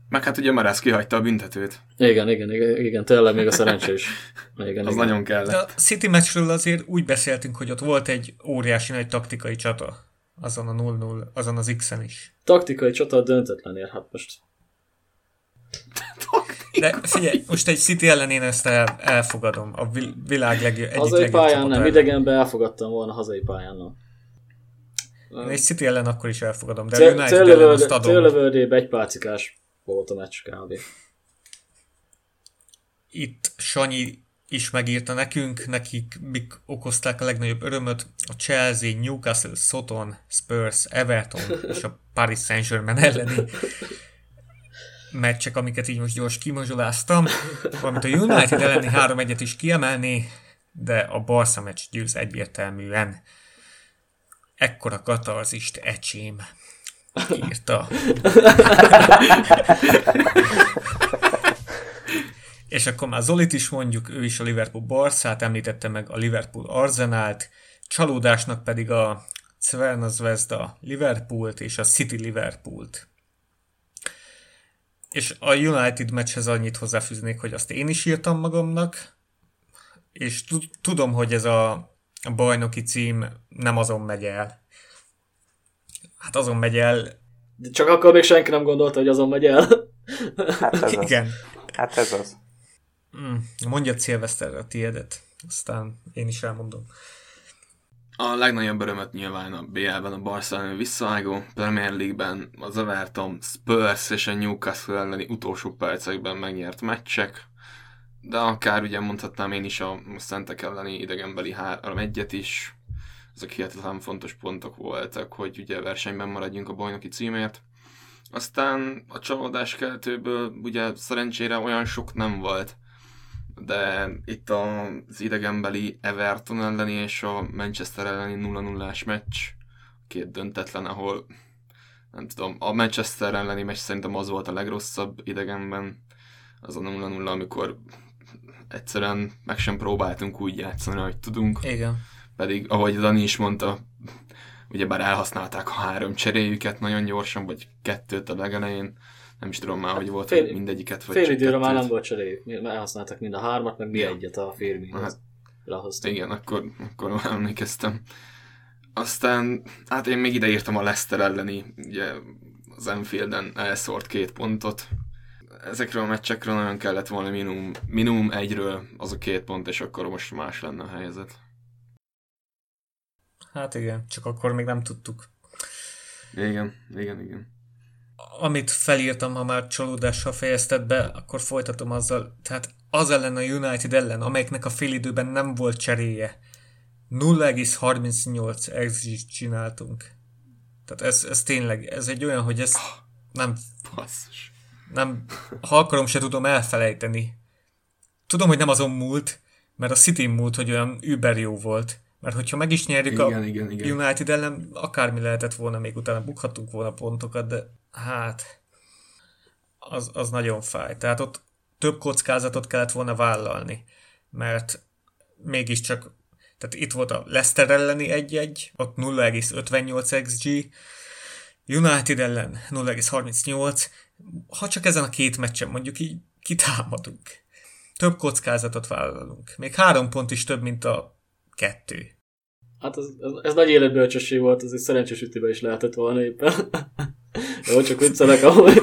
Meg hát ugye Marász kihagyta a büntetőt. Igen, igen, igen, igen tényleg még a szerencsés. <laughs> Igen, az igen. nagyon kellett. De a City meccsről azért úgy beszéltünk, hogy ott volt egy óriási nagy taktikai csata. Azon a 0-0, azon az X-en is. Taktikai csata döntetlenért, hát most. <laughs> De figyelj, most egy City ellen én ezt el, elfogadom. A világ legjobb, egyik hazai pályán nem, idegenben elfogadtam volna hazai pályán nem. Egy City ellen akkor is elfogadom, de United ellen azt adom. Egy pálcikás volt a meccs kb. Itt Sanyi is megírta nekünk, nekik mik okozták a legnagyobb örömöt, a Chelsea, Newcastle, Soton, Spurs, Everton és a Paris Saint-Germain elleni meccsek, amiket így most gyors kimazsoláztam, valamint a United elleni 3-1-et is kiemelni, de a Barca meccs győz egyértelműen. Ekkora katarzist ecsém írta. És akkor már Zolit is mondjuk, ő is a Liverpool Barszát említette meg a Liverpool Arzenált, csalódásnak pedig a Cverna Zvezda Liverpoolt és a City Liverpoolt. És a United meccshez annyit hozzáfűznék, hogy azt én is írtam magamnak, és tudom, hogy ez a bajnoki cím nem azon megy el, Hát azon megy el. De csak akkor még senki nem gondolta, hogy azon megy el. <laughs> Hát ez Igen. Az. Hát ez az. Mm, mondja Szilveszterre a tiédet, aztán én is elmondom. A legnagyobb örömöt nyilván a BL-ben a Barcelona visszaágó, Premier League-ben az Everton, Spurs és a Newcastle elleni utolsó percekben megnyert meccsek, de akár ugye mondhatnám én is a Szentek elleni idegenbeli 3-1-et is, ezek hihetetlen fontos pontok voltak, hogy ugye versenyben maradjunk a bajnoki címért. Aztán a csalódás keltőből ugye szerencsére olyan sok nem volt, de itt az idegenbeli Everton elleni és a Manchester elleni 0-0-ás meccs, két döntetlen, ahol nem tudom, a Manchester elleni meccs szerintem az volt a legrosszabb idegenben, az a 0-0, amikor egyszerűen meg sem próbáltunk úgy játszani, ahogy tudunk. Igen. Pedig, ahogy Dani is mondta, ugyebár elhasználták a három cseréjüket nagyon gyorsan, vagy kettőt a legelején, nem is tudom már, hogy volt, fél, mindegyiket. Vagy fél időre már nem volt cseréjük, elhasználták mind a hármat, meg mi ja. egyet a férmihez. Hát. Igen, akkor, akkor emlékeztem. Aztán, hát én még ide írtam a Leicester elleni, ugye az Enfielden elszórt két pontot. Ezekről a meccsekről nagyon kellett volna minimum, minimum egyről az a két pont, és akkor most más lenne a helyzet. Hát igen, csak akkor még nem tudtuk. Igen, igen, igen. Amit felírtam, ha már csalódással fejezted be, akkor folytatom azzal. Tehát az ellen a United ellen, amelyeknek a félidőben nem volt cseréje, 0,38 xg csináltunk. Tehát ez, ez tényleg, ez egy olyan, hogy ez nem... Basszus. Nem, ha akarom, se tudom elfelejteni. Tudom, hogy nem azon múlt, mert a City múlt, hogy olyan über jó volt. Mert hogyha meg is nyerjük igen, a igen, igen. United ellen, akármi lehetett volna, még utána bukhattunk volna pontokat, de hát az, az nagyon fáj. Tehát ott több kockázatot kellett volna vállalni, mert mégiscsak tehát itt volt a Leicester elleni 1-1, ott 0,58 XG, United ellen 0,38, ha csak ezen a két meccsen mondjuk így kitámadunk. Több kockázatot vállalunk. Még három pont is több, mint a kettő. Hát ez, ez, ez nagy életbölcsesség volt, ez egy szerencsés ütőbe is lehetett volna éppen. <laughs> Jó, csak viccelek ahogy.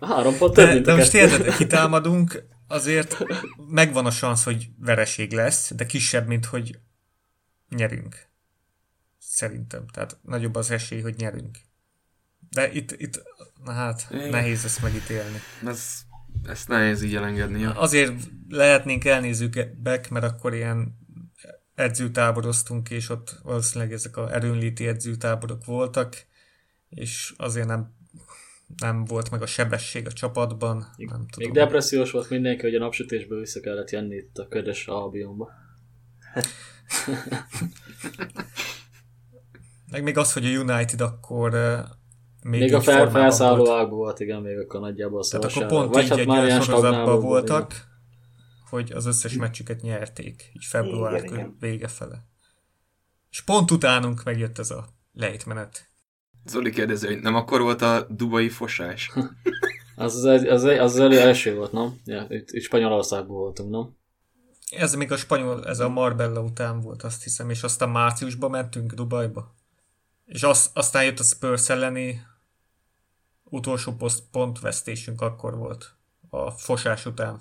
három pont több, de, mint de most érted, kitámadunk, azért megvan a szansz, hogy vereség lesz, de kisebb, mint hogy nyerünk. Szerintem. Tehát nagyobb az esély, hogy nyerünk. De itt, itt na hát, Igen. nehéz ezt megítélni. Ez, ezt nehéz így elengedni. Azért lehetnénk elnézőbbek, mert akkor ilyen edzőtáboroztunk, és ott valószínűleg ezek a erőnléti edzőtáborok voltak, és azért nem nem volt meg a sebesség a csapatban. Még, nem tudom. még depressziós volt mindenki, hogy a napsütésből vissza kellett jönni itt a ködös albionba. <laughs> meg még az, hogy a United akkor még, még a fel, felszálló ágban volt, igen, még akkor nagyjából a Tehát akkor pont Vagy így hát egy sorozatban voltak, igen. Hogy az összes meccsüket nyerték, így február igen, igen. vége fele. És pont utánunk megjött ez a lejtmenet. Zoli kérdezi, hogy nem akkor volt a dubai fosás? az, az, az, az, az elő első volt, nem? Ja, itt, itt Spanyolországban voltunk, nem? Ez még a spanyol, ez a Marbella után volt, azt hiszem, és aztán márciusban mentünk Dubajba. És az, aztán jött a Spurs elleni utolsó poszt, pontvesztésünk akkor volt. A fosás után.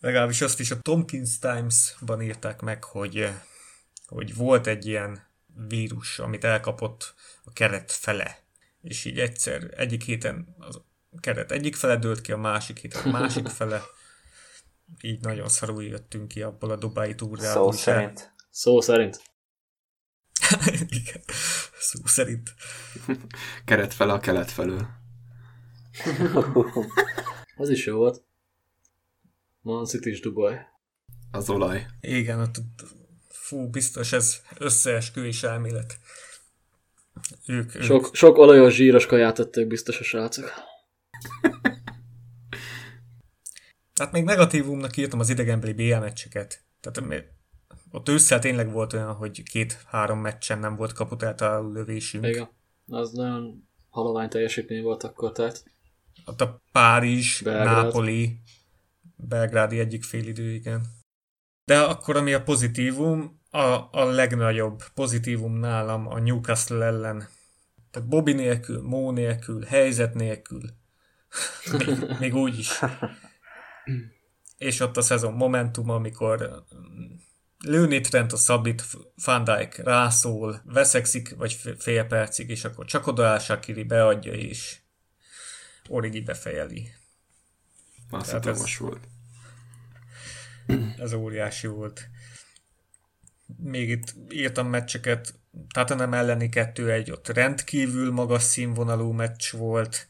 Legalábbis azt is a Tompkins Times-ban írták meg, hogy hogy volt egy ilyen vírus, amit elkapott a keret fele. És így egyszer, egyik héten az keret egyik fele dőlt ki, a másik héten a másik fele. Így nagyon szarul jöttünk ki abból a Dubai túrából. Szó szerint. Szó szerint. <laughs> Igen, szó szerint. <laughs> Keret fele a kelet felől. <laughs> Az is jó volt. Man City és Dubai. Az olaj. Igen, ott fú, biztos ez összeesküvés elmélet. Ők, sok, ők. sok olajos zsíros kaját tettek biztos a srácok. Hát még negatívumnak írtam az idegenbeli BL meccseket. Tehát ott ősszel tényleg volt olyan, hogy két-három meccsen nem volt a lövésünk. Igen, az nagyon halovány teljesítmény volt akkor, tehát. Ott a Párizs, Belgrád. Nápoli, Belgrádi egyik félidő, igen. De akkor, ami a pozitívum, a, a legnagyobb pozitívum nálam a Newcastle ellen. Tehát Bobby nélkül, Mó nélkül, helyzet nélkül. <laughs> még, még úgy is. <laughs> És ott a szezon momentum, amikor lőni Trent a Szabit, Van Dijk rászól, veszekszik, vagy fél percig, és akkor csak odaáll Shakiri, beadja, és Origi befejeli. Ez, volt. Ez óriási volt. Még itt írtam meccseket, nem elleni 2-1, ott rendkívül magas színvonalú meccs volt,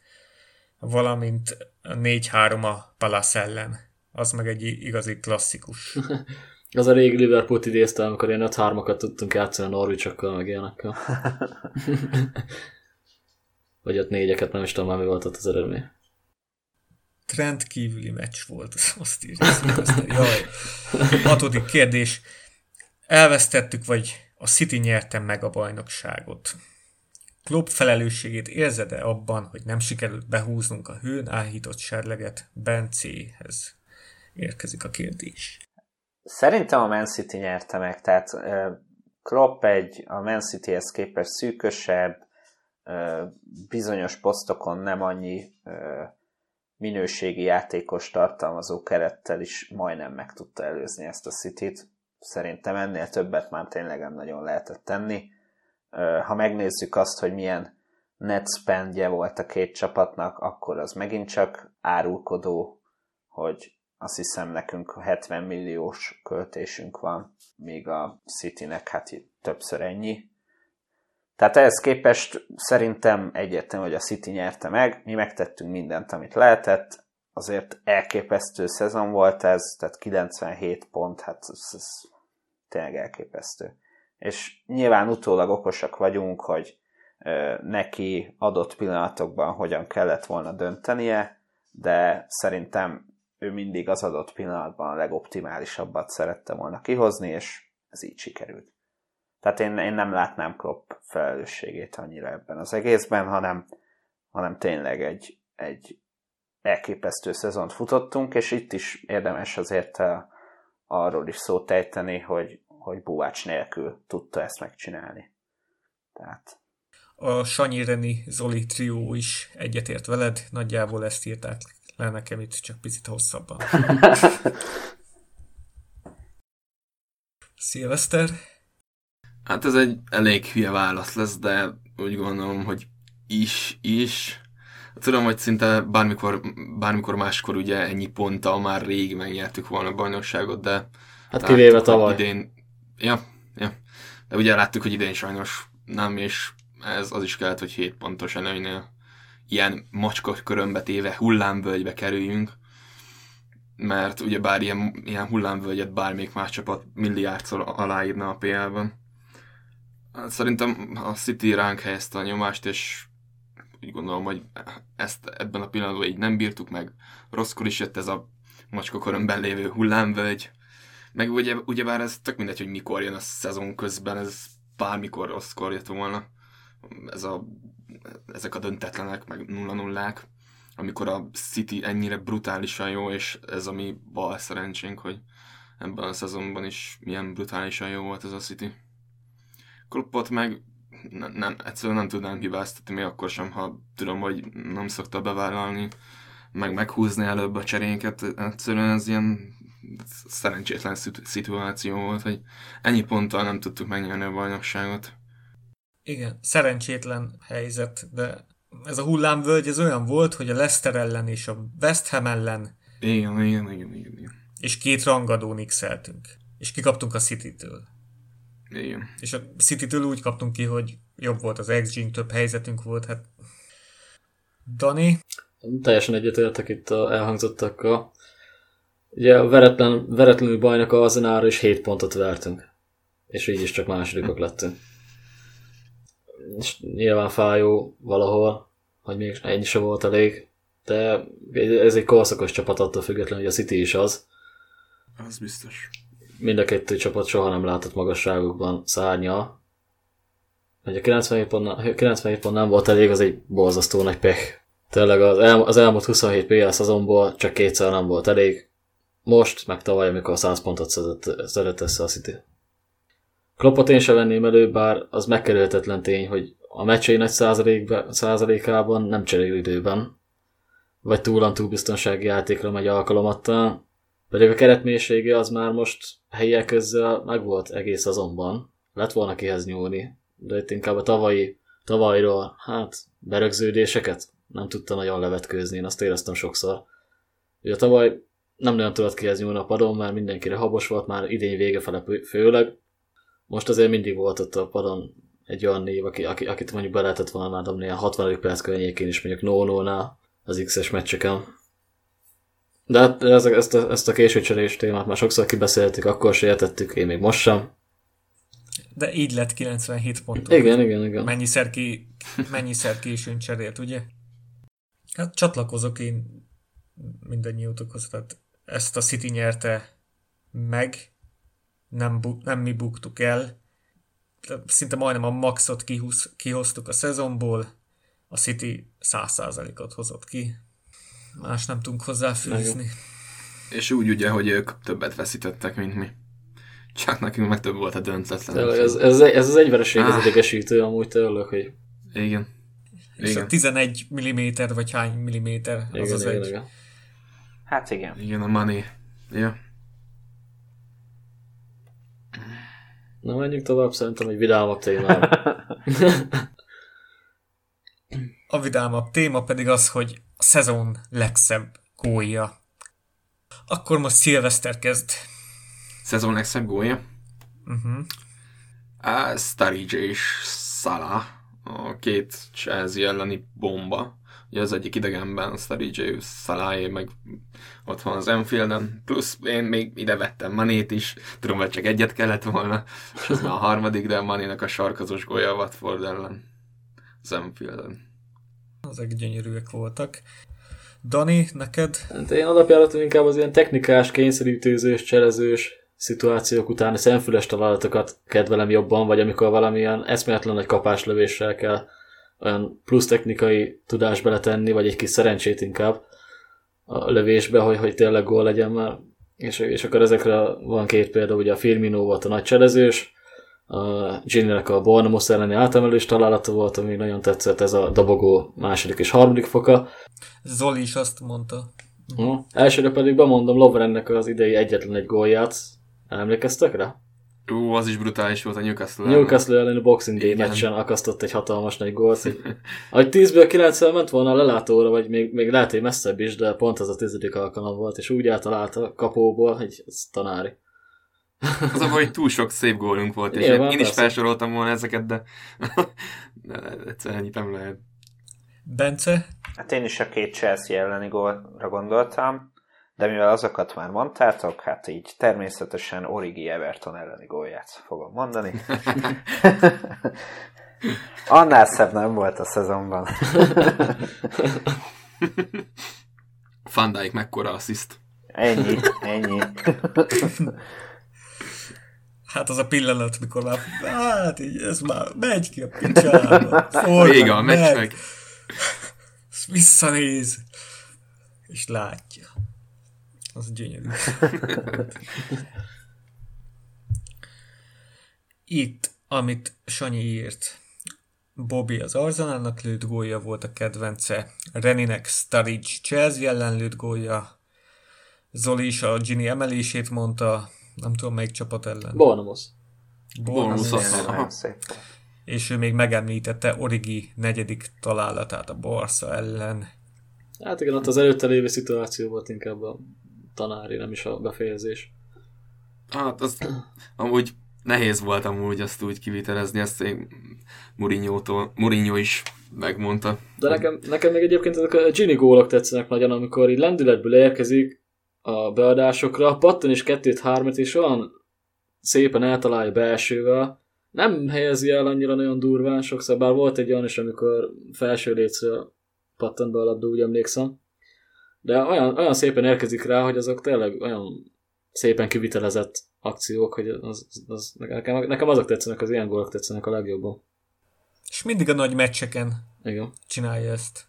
valamint 4-3 a Palace ellen. Az meg egy igazi klasszikus. <laughs> az a régi Liverpool-t idézte, amikor ilyen 5-3-akat tudtunk játszani a Norwich-okkal, meg ilyenekkel. <laughs> Vagy ott négyeket, nem is tudom már mi volt ott az eredmény. Trend kívüli meccs volt, <laughs> azt írja. Jaj. Hatodik kérdés. Elvesztettük, vagy a City nyerte meg a bajnokságot? Klopp felelősségét érzed-e abban, hogy nem sikerült behúznunk a hőn áhított serleget Bencéhez? Érkezik a kérdés. Szerintem a Man City nyerte meg, tehát Klopp egy a Man Cityhez képest szűkösebb, bizonyos posztokon nem annyi minőségi játékos tartalmazó kerettel is majdnem meg tudta előzni ezt a City-t. Szerintem ennél többet már tényleg nem nagyon lehetett tenni. Ha megnézzük azt, hogy milyen net spendje volt a két csapatnak, akkor az megint csak árulkodó, hogy azt hiszem nekünk 70 milliós költésünk van, míg a Citynek hát többször ennyi. Tehát ehhez képest szerintem egyértelmű, hogy a City nyerte meg, mi megtettünk mindent, amit lehetett, azért elképesztő szezon volt ez, tehát 97 pont, hát ez, ez tényleg elképesztő. És nyilván utólag okosak vagyunk, hogy ö, neki adott pillanatokban hogyan kellett volna döntenie, de szerintem ő mindig az adott pillanatban a legoptimálisabbat szerette volna kihozni, és ez így sikerült. Tehát én, én nem látnám Klopp felelősségét annyira ebben az egészben, hanem, hanem tényleg egy, egy elképesztő szezont futottunk, és itt is érdemes azért arról is szót ejteni, hogy, hogy Buvács nélkül tudta ezt megcsinálni. Tehát a Sanyi Reni Zoli trió is egyetért veled, nagyjából ezt írták le nekem itt csak picit hosszabban. <laughs> Szilveszter? Hát ez egy elég hülye válasz lesz, de úgy gondolom, hogy is, is. Tudom, hogy szinte bármikor, bármikor máskor ugye ennyi ponttal már rég megnyertük volna a bajnokságot, de... Hát kivéve tavaly. Idén, ja, ja. De ugye láttuk, hogy idén sajnos nem, és ez az is kellett, hogy 7 pontos előnynél ilyen macska körömbe téve hullámvölgybe kerüljünk, mert ugye bár ilyen, ilyen hullámvölgyet bármelyik más csapat milliárdszor aláírna a PL-ben. Szerintem a City ránk helyezte a nyomást, és úgy gondolom, hogy ezt ebben a pillanatban így nem bírtuk meg. Rosszkor is jött ez a macska körömben lévő hullámvölgy. Meg ugye, ugyebár ez tök mindegy, hogy mikor jön a szezon közben, ez bármikor rosszkor jött volna. Ez a, ezek a döntetlenek, meg nulla nullák, amikor a City ennyire brutálisan jó, és ez a mi bal szerencsénk, hogy ebben a szezonban is milyen brutálisan jó volt ez a City. Kloppot meg nem, nem, egyszerűen nem tudnám hibáztatni, még akkor sem, ha tudom, hogy nem szokta bevállalni, meg meghúzni előbb a cserénket. Egyszerűen ez ilyen szerencsétlen szituáció volt, hogy ennyi ponttal nem tudtuk megnyerni a bajnokságot. Igen, szerencsétlen helyzet, de ez a hullámvölgy ez olyan volt, hogy a Leicester ellen és a West Ham ellen igen, igen, igen, igen, igen. és két rangadón x és kikaptunk a City-től. Igen. És a City-től úgy kaptunk ki, hogy jobb volt az xg több helyzetünk volt, hát Dani? Teljesen egyetértek itt a elhangzottakkal. Ugye a veretlen, veretlenül bajnak a Arsenalra is 7 pontot vertünk. És így is csak másodikok lettünk. És nyilván fájó valahol, hogy még ennyi sem volt elég, de ez egy korszakos csapat attól függetlenül, hogy a City is az. Az biztos mind a kettő csapat soha nem látott magasságokban szárnya. Hogy a 97 pont, 97 pont nem volt elég, az egy borzasztó nagy pech. Tényleg az, el, az elmúlt 27 PL szezonból csak kétszer nem volt elég. Most, meg tavaly, amikor 100 pontot szedett, szedett össze a City. Kloppot én sem venném elő, bár az megkerülhetetlen tény, hogy a meccsei nagy százalékában nem cserél időben, vagy túl túl biztonsági játékra megy alkalomattal, pedig a keretmélysége az már most helyiek közzel megvolt egész azonban. Lett volna kihez nyúlni, de itt inkább a tavalyi, tavalyról, hát berögződéseket nem tudta nagyon levetkőzni, én azt éreztem sokszor. Ugye tavaly nem nagyon tudott kihez nyúlni a padon, mert mindenkire habos volt, már idény vége fele főleg. Most azért mindig volt ott a padon egy olyan név, aki, aki, akit mondjuk be lehetett volna már dobni a 60. perc környékén is mondjuk no no az X-es meccseken. De hát ez, ezt, a, ezt a későcserés témát már sokszor kibeszéltük, akkor se értettük, én még most sem. De így lett 97 pont. Igen, igen, igen. Mennyiszer, ki, mennyiszer későn cserélt, ugye? Hát csatlakozok én mindannyiótokhoz, tehát ezt a City nyerte meg, nem, bu- nem mi buktuk el, szinte majdnem a maxot kihúz, kihoztuk a szezonból, a City 100%-ot hozott ki, más nem tudunk hozzáfűzni. És úgy ugye, hogy ők többet veszítettek, mint mi. Csak nekünk meg több volt a döntetlen. Ez, ez, ez az egyvereség ah. az idegesítő amúgy tényleg, hogy... Igen. És igen. a 11 mm vagy hány milliméter az igen, az igen, egy. Igen. Hát igen. Igen, a money. Ja. Na menjünk tovább, szerintem egy vidámabb témára. <laughs> a vidámabb téma pedig az, hogy a szezon legszebb gólja. Akkor most Szilveszter kezd. Szezon legszebb gólja? Uh-huh. Uh, Sturridge és Salah, a két Chelsea elleni bomba. Ugye az egyik idegenben, Sturridge, Salah, meg ott van az Enfielden, plusz én még ide vettem Manét is, tudom, hogy csak egyet kellett volna, és ez már a harmadik, de Manének a sarkazós gólya a Watford ellen, az Enfielden. Ezek gyönyörűek voltak. Dani, neked? Hát én alapjáraton inkább az ilyen technikás, kényszerítőzős, cselezős szituációk utáni szemfüles találatokat kedvelem jobban, vagy amikor valamilyen eszméletlen nagy kapáslövéssel kell olyan plusz technikai tudás beletenni, vagy egy kis szerencsét inkább a lövésbe, hogy, hogy tényleg gól legyen már. És, és akkor ezekre van két példa, ugye a Firmino volt a nagy cselezős, a Ginnynek a Bournemouth elleni átemelés találata volt, ami nagyon tetszett, ez a dobogó második és harmadik foka. Zoli is azt mondta. Uh-huh. Elsőre pedig bemondom Lovrennek az idei egyetlen egy gólját. Emlékeztek rá? Ú, az is brutális volt a Newcastle Newcastle ellen a Boxing Day meccsen akasztott egy hatalmas nagy gólt. Hogy, ahogy 10-ből 9 ment volna a lelátóra, vagy még, még lehet, hogy messzebb is, de pont az a tizedik alkalom volt, és úgy általált a kapóból, hogy ez tanári. Az a hogy túl sok szép gólunk volt, és Nyilván, én is felsoroltam volna ezeket, de, <laughs> de egyszerűen ennyit nem lehet. Bence? Hát én is a két Chelsea elleni gólra gondoltam, de mivel azokat már mondtátok, hát így természetesen Origi Everton elleni gólját fogom mondani. <laughs> Annál szebb nem volt a szezonban. <laughs> Van Dijk mekkora assziszt. Ennyi, ennyi. Hát az a pillanat, mikor már, hát így, ez már megy ki a picsába. Vége a meccsnek. Visszanéz, és látja. Az gyönyörű. <laughs> Itt, amit Sanyi írt, Bobby az Arzenálnak lőtt volt a kedvence, Reninek Sturridge Chelsea ellen lőtt Zoli is a Gini emelését mondta, nem tudom melyik csapat ellen. Bournemouth. Bournemouth. És ő még megemlítette Origi negyedik találatát a Barca ellen. Hát igen, ott az előtte lévő szituáció volt inkább a tanári, nem is a befejezés. Hát az amúgy nehéz volt amúgy azt úgy kivitelezni, ezt én Mourinho-tól, Mourinho is megmondta. De nekem, nekem még egyébként ezek a Gini gólok tetszenek nagyon, amikor így lendületből érkezik a beadásokra, pattan is kettőt, hármat, és olyan szépen eltalálja belsővel, nem helyezi el annyira nagyon durván sokszor, bár volt egy olyan is, amikor felső létsző pattant be a labda, úgy emlékszem. De olyan, olyan szépen érkezik rá, hogy azok tényleg olyan szépen kivitelezett akciók, hogy az, az, nekem, nekem azok tetszenek, az ilyen gólok tetszenek a legjobban. És mindig a nagy meccseken Igen. csinálja ezt.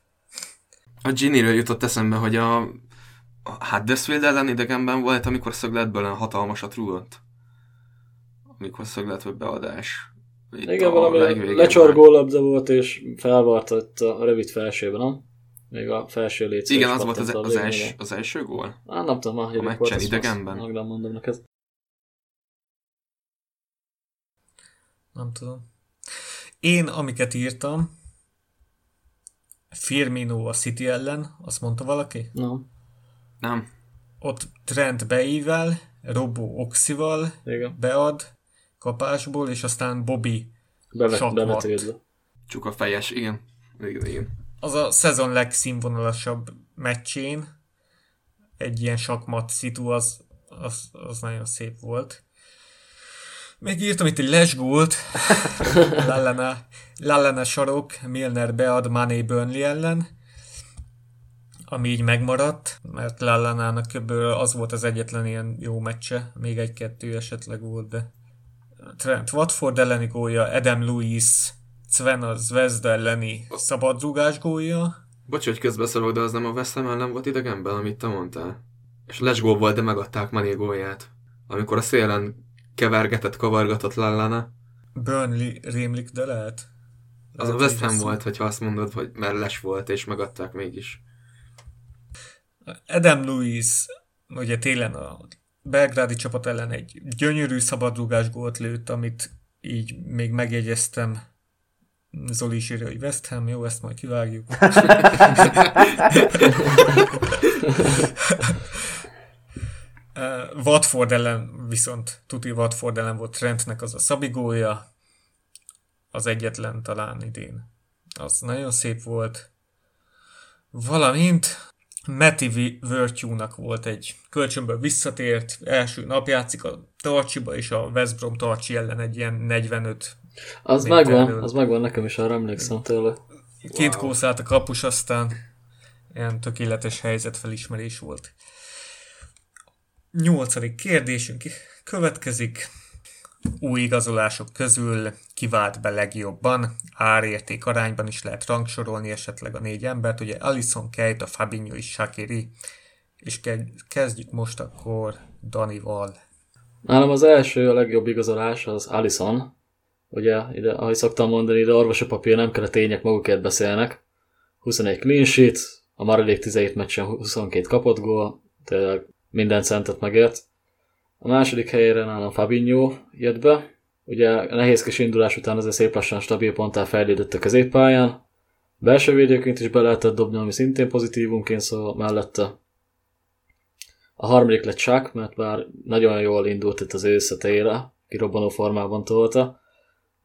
A Ginnyről jutott eszembe, hogy a, a Huddersfield ellen idegenben volt, amikor szögletből hatalmasat rúgott. Amikor szöglet vagy beadás. Itt Igen, valami lecsorgó labda volt, és felvart a rövid felsőben, nem? Még a felső létsző. Igen, az volt az, az, els, az első gól? Á, nem tudom, hogy a meccsen idegenben. Nem mondom neked. Nem tudom. Én, amiket írtam, Firmino a City ellen, azt mondta valaki? Nem. Nem. Ott Trent beível, Robo Oxival Igen. bead kapásból, és aztán Bobby bevetődve. Csuka fejes, igen. Igen, igen. Az a szezon legszínvonalasabb meccsén egy ilyen sakmat szitu, az, az, az nagyon szép volt. Még írtam itt egy lesgólt, Lallana, <laughs> Lallana sarok, Milner bead Mané Burnley ellen, ami így megmaradt, mert Lallanának kb. az volt az egyetlen ilyen jó meccse, még egy-kettő esetleg volt, de Trent Watford elleni gólja, Adam Lewis, Sven a Zvezda elleni szabadrugás gólja, Bocs, hogy közbeszólok, de az nem a West Ham ellen volt idegenben, amit te mondtál. És lesgól volt, de megadták Mané gólját. Amikor a szélen kevergetett, kavargatott Lallana. Burnley rémlik, de lehet. Az a West hogy Ham volt, hogyha azt mondod, hogy mert les volt, és megadták mégis. Adam Lewis ugye télen a belgrádi csapat ellen egy gyönyörű szabadrugás gólt lőtt, amit így még megjegyeztem. Zoli is írja, hogy West Ham, jó, ezt majd kivágjuk. <laughs> <laughs> Uh, Watford ellen viszont, tuti Watford ellen volt Trentnek az a szabigója, az egyetlen talán idén. Az nagyon szép volt. Valamint Matty Virtue-nak volt egy kölcsönből visszatért, első nap játszik a Tarcsiba, és a West Brom Tarcsi ellen egy ilyen 45 Az megvan, az megvan, nekem is arra emlékszem tőle. Két kószált a kapus, aztán ilyen tökéletes helyzetfelismerés volt. Nyolcadik kérdésünk következik. Új igazolások közül kivált be legjobban, árérték arányban is lehet rangsorolni esetleg a négy embert, ugye Alison, Keita, Fabinho és Shakiri, és ke- kezdjük most akkor Danival. Nálam az első, a legjobb igazolás az Alison. Ugye, ide, ahogy szoktam mondani, ide orvosi papír nem kell a tények magukért beszélnek. 21 clean sheet, a maradék 17 meccsen 22 kapott gól, tényleg minden centet megért. A második helyére nálam Fabinho jött be. Ugye a nehézkes indulás után azért szép lassan stabil ponttá fejlődött a középpályán. Belső védőként is be lehetett dobni, ami szintén pozitívunként szól mellette. A harmadik lett Chuck, mert már nagyon jól indult itt az őszetére, kirobbanó formában tolta,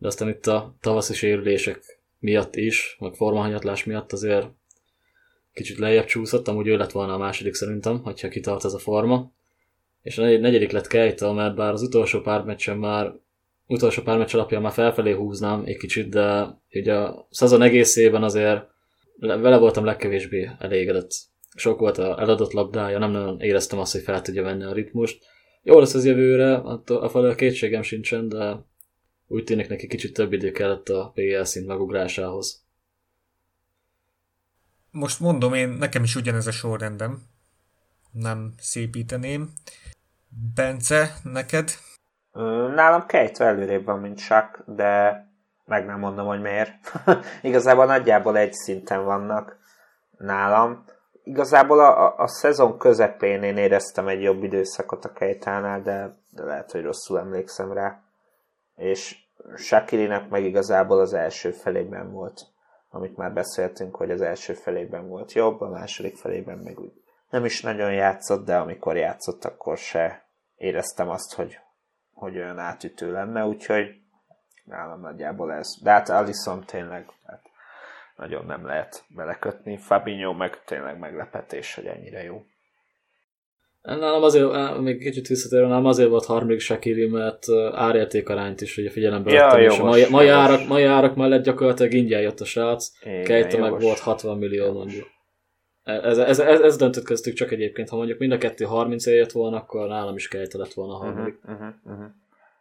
de aztán itt a tavaszi sérülések miatt is, meg formahanyatlás miatt azért kicsit lejjebb csúszott, amúgy ő lett volna a második szerintem, hogyha kitart ez a forma. És a negy- negyedik lett Keita, mert bár az utolsó pár meccsen már utolsó pár meccs alapján már felfelé húznám egy kicsit, de ugye a szezon egészében azért le- vele voltam legkevésbé elégedett. Sok volt a eladott labdája, nem nagyon éreztem azt, hogy fel tudja venni a ritmust. Jó lesz az jövőre, attól- afelől kétségem sincsen, de úgy tűnik neki kicsit több idő kellett a PL szint megugrásához. Most mondom én, nekem is ugyanez a sorrendem. Nem szépíteném. Bence, neked? Nálam Kejtve előrébb van, mint Chuck, de meg nem mondom, hogy miért. <laughs> Igazából nagyjából egy szinten vannak nálam. Igazából a, a, a szezon közepén én éreztem egy jobb időszakot a Kejtánál, de, de lehet, hogy rosszul emlékszem rá. És Shakirinek meg igazából az első felében volt, amit már beszéltünk, hogy az első felében volt jobb, a második felében meg úgy nem is nagyon játszott, de amikor játszott, akkor se éreztem azt, hogy, hogy olyan átütő lenne, úgyhogy nálam nagyjából ez. De hát Alisson tényleg hát nagyon nem lehet belekötni. Fabinho meg tényleg meglepetés, hogy ennyire jó. Nálam azért, még kicsit visszatérve, nálam azért volt harmadik Shakiri, mert árértékarányt is ugye figyelembe Ja, vettem, és a jogos, mai, mai, jogos. árak, mai árak mellett gyakorlatilag ingyen jött a srác, Keita meg jogos. volt 60 millió mondjuk. Ez, ez, ez, ez döntött köztük csak egyébként, ha mondjuk mind a kettő 30 jött volna, akkor nálam is Keita lett volna a harmadik. Uh-huh, uh-huh, uh-huh.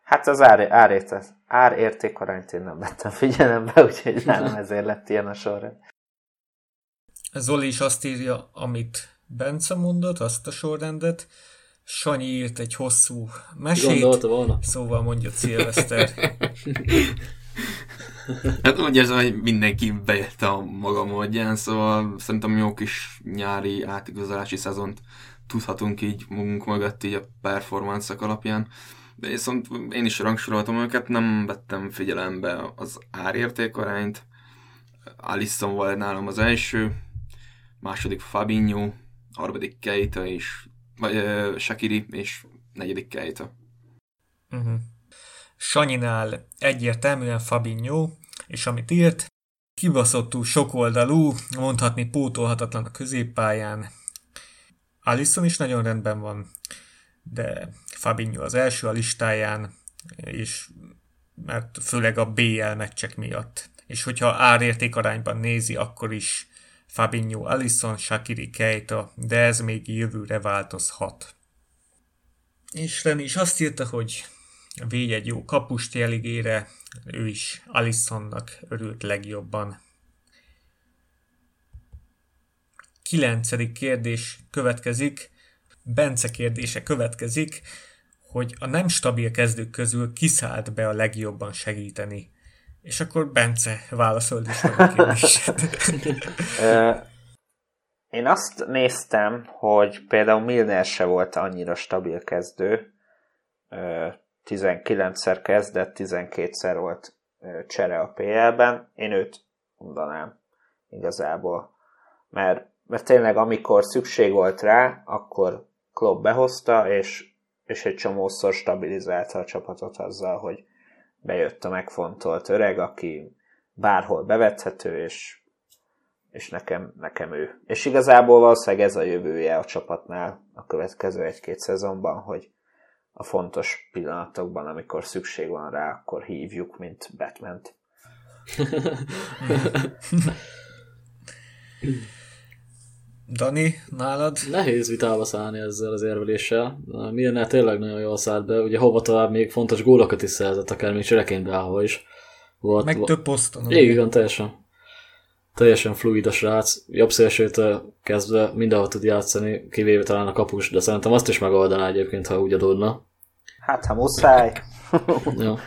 Hát az ár, árérték, árértékarányt én nem vettem figyelembe, <laughs> úgyhogy nálam ezért lett ilyen a sorrend. Zoli is azt írja, amit Bence mondott, azt a sorrendet. Sanyi írt egy hosszú mesét, Gondolta volna? szóval mondja Szilveszter. <laughs> Hát úgy érzem, hogy mindenki bejött a maga módján, szóval szerintem jó kis nyári átigazolási szezont tudhatunk így magunk mögött így a performance alapján. De viszont én is rangsoroltam őket, nem vettem figyelembe az árértékarányt. Alisson volt nálam az első, második Fabinho, harmadik Keita és vagy uh, Shakiri és negyedik Keita. Uh-huh. Sanyinál egyértelműen Fabinho, és amit írt, kibaszottul sokoldalú, mondhatni pótolhatatlan a középpályán. Alisson is nagyon rendben van, de Fabinho az első a listáján, és mert főleg a BL meccsek miatt. És hogyha árérték arányban nézi, akkor is Fabinho, Alisson, Shakiri, Keita, de ez még jövőre változhat. És Ren is azt írta, hogy végy egy jó kapust jeligére, ő is Alissonnak örült legjobban. Kilencedik kérdés következik, Bence kérdése következik, hogy a nem stabil kezdők közül kiszállt be a legjobban segíteni. És akkor Bence válaszold is a. <laughs> Én azt néztem, hogy például Milner se volt annyira stabil kezdő. 19-szer kezdett, 12-szer volt csere a PL-ben. Én őt mondanám igazából. Mert, mert tényleg amikor szükség volt rá, akkor Klopp behozta, és, és egy csomószor stabilizálta a csapatot azzal, hogy bejött a megfontolt öreg, aki bárhol bevethető, és, és nekem, nekem ő. És igazából valószínűleg ez a jövője a csapatnál a következő egy-két szezonban, hogy a fontos pillanatokban, amikor szükség van rá, akkor hívjuk, mint Batman-t. <laughs> Dani, nálad? Nehéz vitába szállni ezzel az érveléssel. Milyen tényleg nagyon jól szállt be. Ugye hova tovább még fontos gólokat is szerzett, akár még csereként beállva is. Volt, Meg több poszton. Igen, teljesen. Teljesen fluid a srác. Jobb szélsőtől kezdve mindenhol tud játszani, kivéve talán a kapus, de szerintem azt is megoldaná egyébként, ha úgy adódna. Hát, ha muszáj. <laughs> ja.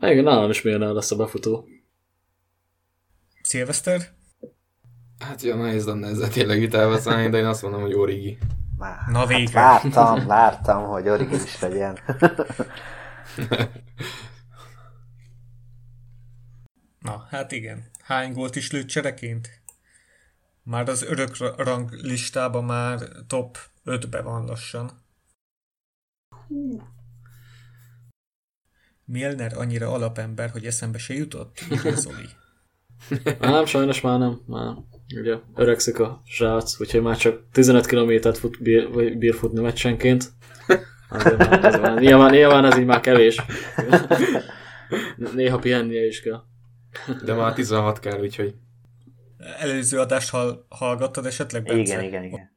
Igen, nálam is milyen lesz a befutó. Szilveszter? Hát jó, nehéz lenne ezzel tényleg vitába szállni, de én azt mondom, hogy Origi. Már, Na végre. Hát vártam, vártam, hogy Origi is legyen. <laughs> Na, hát igen. Hány gólt is lőtt csereként? Már az örök rang listában már top 5-be van lassan. Milner annyira alapember, hogy eszembe se jutott? Zoli. <laughs> Nem, sajnos már nem. Már ugye öregszik a srác, úgyhogy már csak 15 kilométert fut, bír, vagy bír futni meccsenként. Azért már, ez már, nyilván, nyilván ez így már kevés. Néha pihennie is kell. De már 16 kell, úgyhogy... Előző adást hall, hallgattad esetleg, Bence? Igen, igen, igen.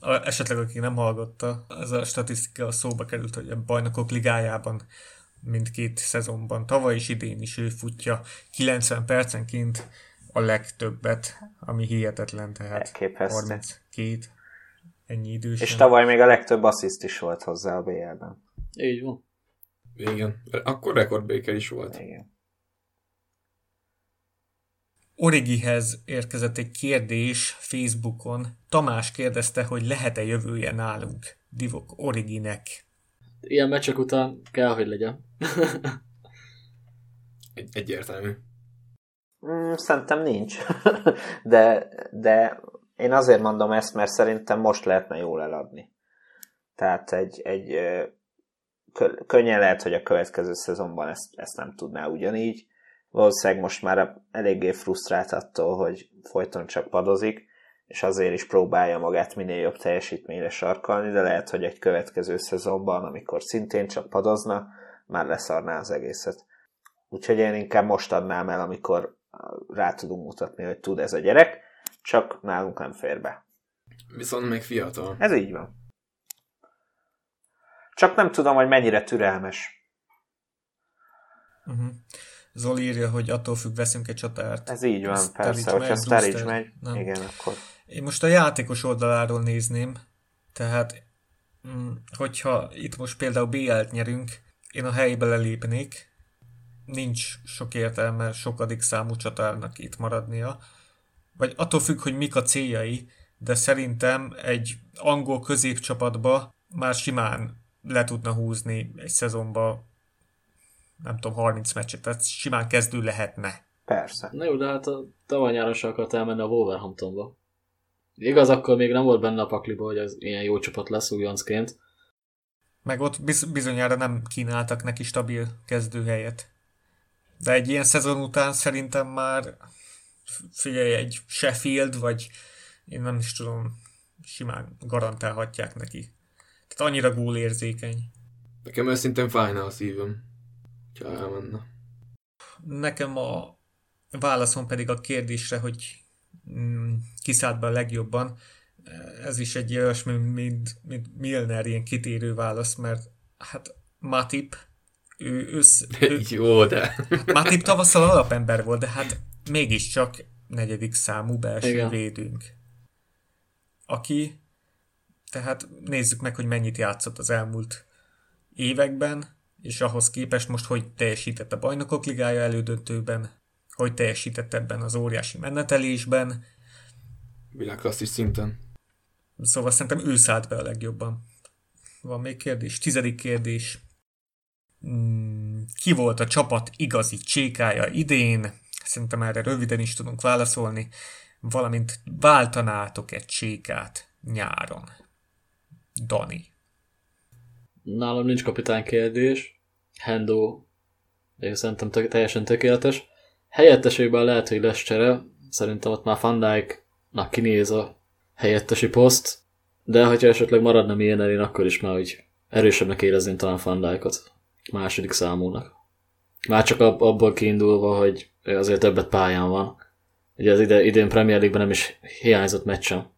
A, esetleg aki nem hallgatta, ez a statisztika szóba került, hogy a bajnokok ligájában mindkét szezonban, tavaly is idén is ő futja 90 percenként a legtöbbet, ami hihetetlen, tehát Elképesztő. 32, ennyi idős. És tavaly még a legtöbb assziszt is volt hozzá a BL-ben. Így van. Igen, akkor rekordbéker is volt. Igen. Origihez érkezett egy kérdés Facebookon. Tamás kérdezte, hogy lehet-e jövője nálunk Divok Originek. Ilyen meccsek után kell, hogy legyen. egy, egyértelmű. Mm, szerintem nincs. <laughs> de, de én azért mondom ezt, mert szerintem most lehetne jól eladni. Tehát egy, egy könnyen lehet, hogy a következő szezonban ezt, ezt nem tudná ugyanígy. Valószínűleg most már eléggé frusztrált attól, hogy folyton csak padozik, és azért is próbálja magát minél jobb teljesítményre sarkalni, de lehet, hogy egy következő szezonban, amikor szintén csak padozna, már leszarná az egészet. Úgyhogy én inkább most adnám el, amikor rá tudunk mutatni, hogy tud ez a gyerek, csak nálunk nem fér be. Viszont még fiatal. Ez így van. Csak nem tudom, hogy mennyire türelmes. Uh-huh. Zoli írja, hogy attól függ, veszünk egy csatárt. Ez így van, persze, hogyha Sturridge megy, nem. igen, akkor... Én most a játékos oldaláról nézném, tehát mm, hogyha itt most például BL-t nyerünk, én a helybe lelépnék, nincs sok értelme sokadik számú csatárnak itt maradnia. Vagy attól függ, hogy mik a céljai, de szerintem egy angol középcsapatba már simán le tudna húzni egy szezonba, nem tudom, 30 meccset, tehát simán kezdő lehetne. Persze. Na jó, de hát a tavaly nyáron se akart elmenni a Wolverhamptonba. Igaz, akkor még nem volt benne a pakliba, hogy ez ilyen jó csapat lesz újoncként. Meg ott biz- bizonyára nem kínáltak neki stabil kezdőhelyet. De egy ilyen szezon után szerintem már figyelj, egy Sheffield, vagy én nem is tudom, simán garantálhatják neki. Tehát annyira gólérzékeny. Nekem őszintén fájna a szívem, ha elmenne. Nekem a válaszom pedig a kérdésre, hogy mm, kiszállt be a legjobban, ez is egy olyasmi, mint, mint Milner ilyen kitérő válasz, mert hát Matip, ő, össz, ő <laughs> Jó, de... hát Matip tavasszal alapember volt, de hát mégiscsak negyedik számú belső Igen. védőnk. Aki, tehát nézzük meg, hogy mennyit játszott az elmúlt években, és ahhoz képest most hogy teljesített a bajnokok ligája elődöntőben, hogy teljesített ebben az óriási menetelésben, Világklasszis szinten. Szóval szerintem ő szállt be a legjobban. Van még kérdés? Tizedik kérdés. Mm, Ki volt a csapat igazi csékája idén? Szerintem erre röviden is tudunk válaszolni. Valamint váltanátok egy csékát nyáron? Dani. Nálam nincs kapitány kérdés. Hendo én szerintem tök, teljesen tökéletes. Helyettesében lehet, hogy lesz csere. Szerintem ott már Van Dijk-nak kinéz a helyettesi poszt. De hogyha esetleg maradna milyen én akkor is már úgy erősebbnek érezném talán Van Dijkot. Második számúnak. Már csak ab, abból kiindulva, hogy azért többet pályán van. Ugye az ide, idén Premier League-ben nem is hiányzott meccsem.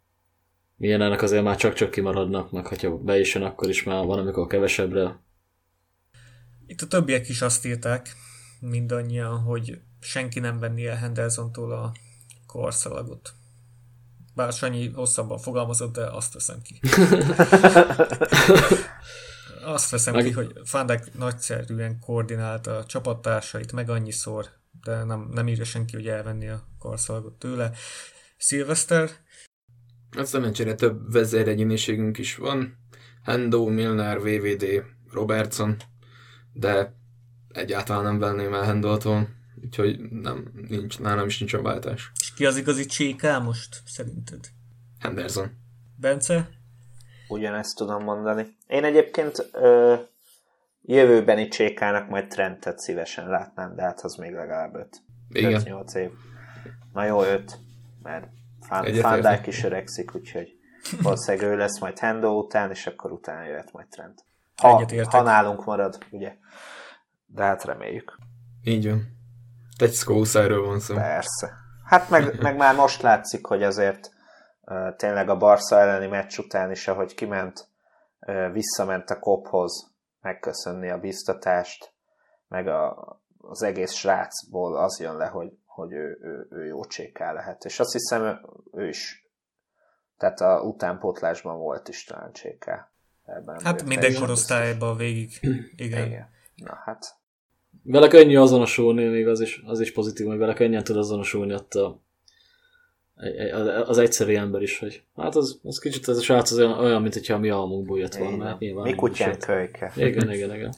Milyen ennek azért már csak-csak kimaradnak, meg hogyha be is jön, akkor is már van, amikor kevesebbre. Itt a többiek is azt írták, mindannyian, hogy senki nem venni el Hendersontól a korszalagot. Bár Sanyi hosszabban fogalmazott, de azt veszem ki. <laughs> Azt veszem Meg- ki, hogy Van Dijk nagyszerűen koordinálta a csapattársait meg annyiszor, de nem, nem írja senki, hogy elvenni a korszalagot tőle. Szilveszter, Hát szerencsére több vezéregyéniségünk is van. Hendo, Milner, VVD, Robertson, de egyáltalán nem venném el Hendoltól, úgyhogy nem, nincs, nálam is nincs a váltás. és ki az igazi cséká most, szerinted? Henderson. Bence? Ugyanezt tudom mondani. Én egyébként ö, jövőbeni csékának majd Trentet szívesen látnám, de hát az még legalább 5. Igen. 8 év. Na jó, 5, mert Dijk is öregszik, úgyhogy valószínűleg ő lesz majd Hendo után, és akkor utána jöhet majd Trent. Ha, ha nálunk marad, ugye. De hát reméljük. Így van. Egy van szó. Persze. Hát meg, meg már most látszik, hogy azért tényleg a Barca elleni meccs után is, ahogy kiment, visszament a kophoz megköszönni a biztatást, meg a, az egész srácból az jön le, hogy, hogy ő, ő, ő jó cséká lehet. És azt hiszem, ő, ő is, tehát a utánpótlásban volt is talán cséká. Ebben Hát minden korosztályban végig. Igen. Igen. Na hát, Vele könnyű azonosulni, még az is, az is pozitív, hogy vele könnyen tud azonosulni ott a, az egyszerű ember is, hogy hát az, az kicsit ez a srác az olyan, olyan mint hogyha a mi almunkból jött volna, mert nyilván. mi nem kutyán is jött. kölyke. Igen, igen, igen.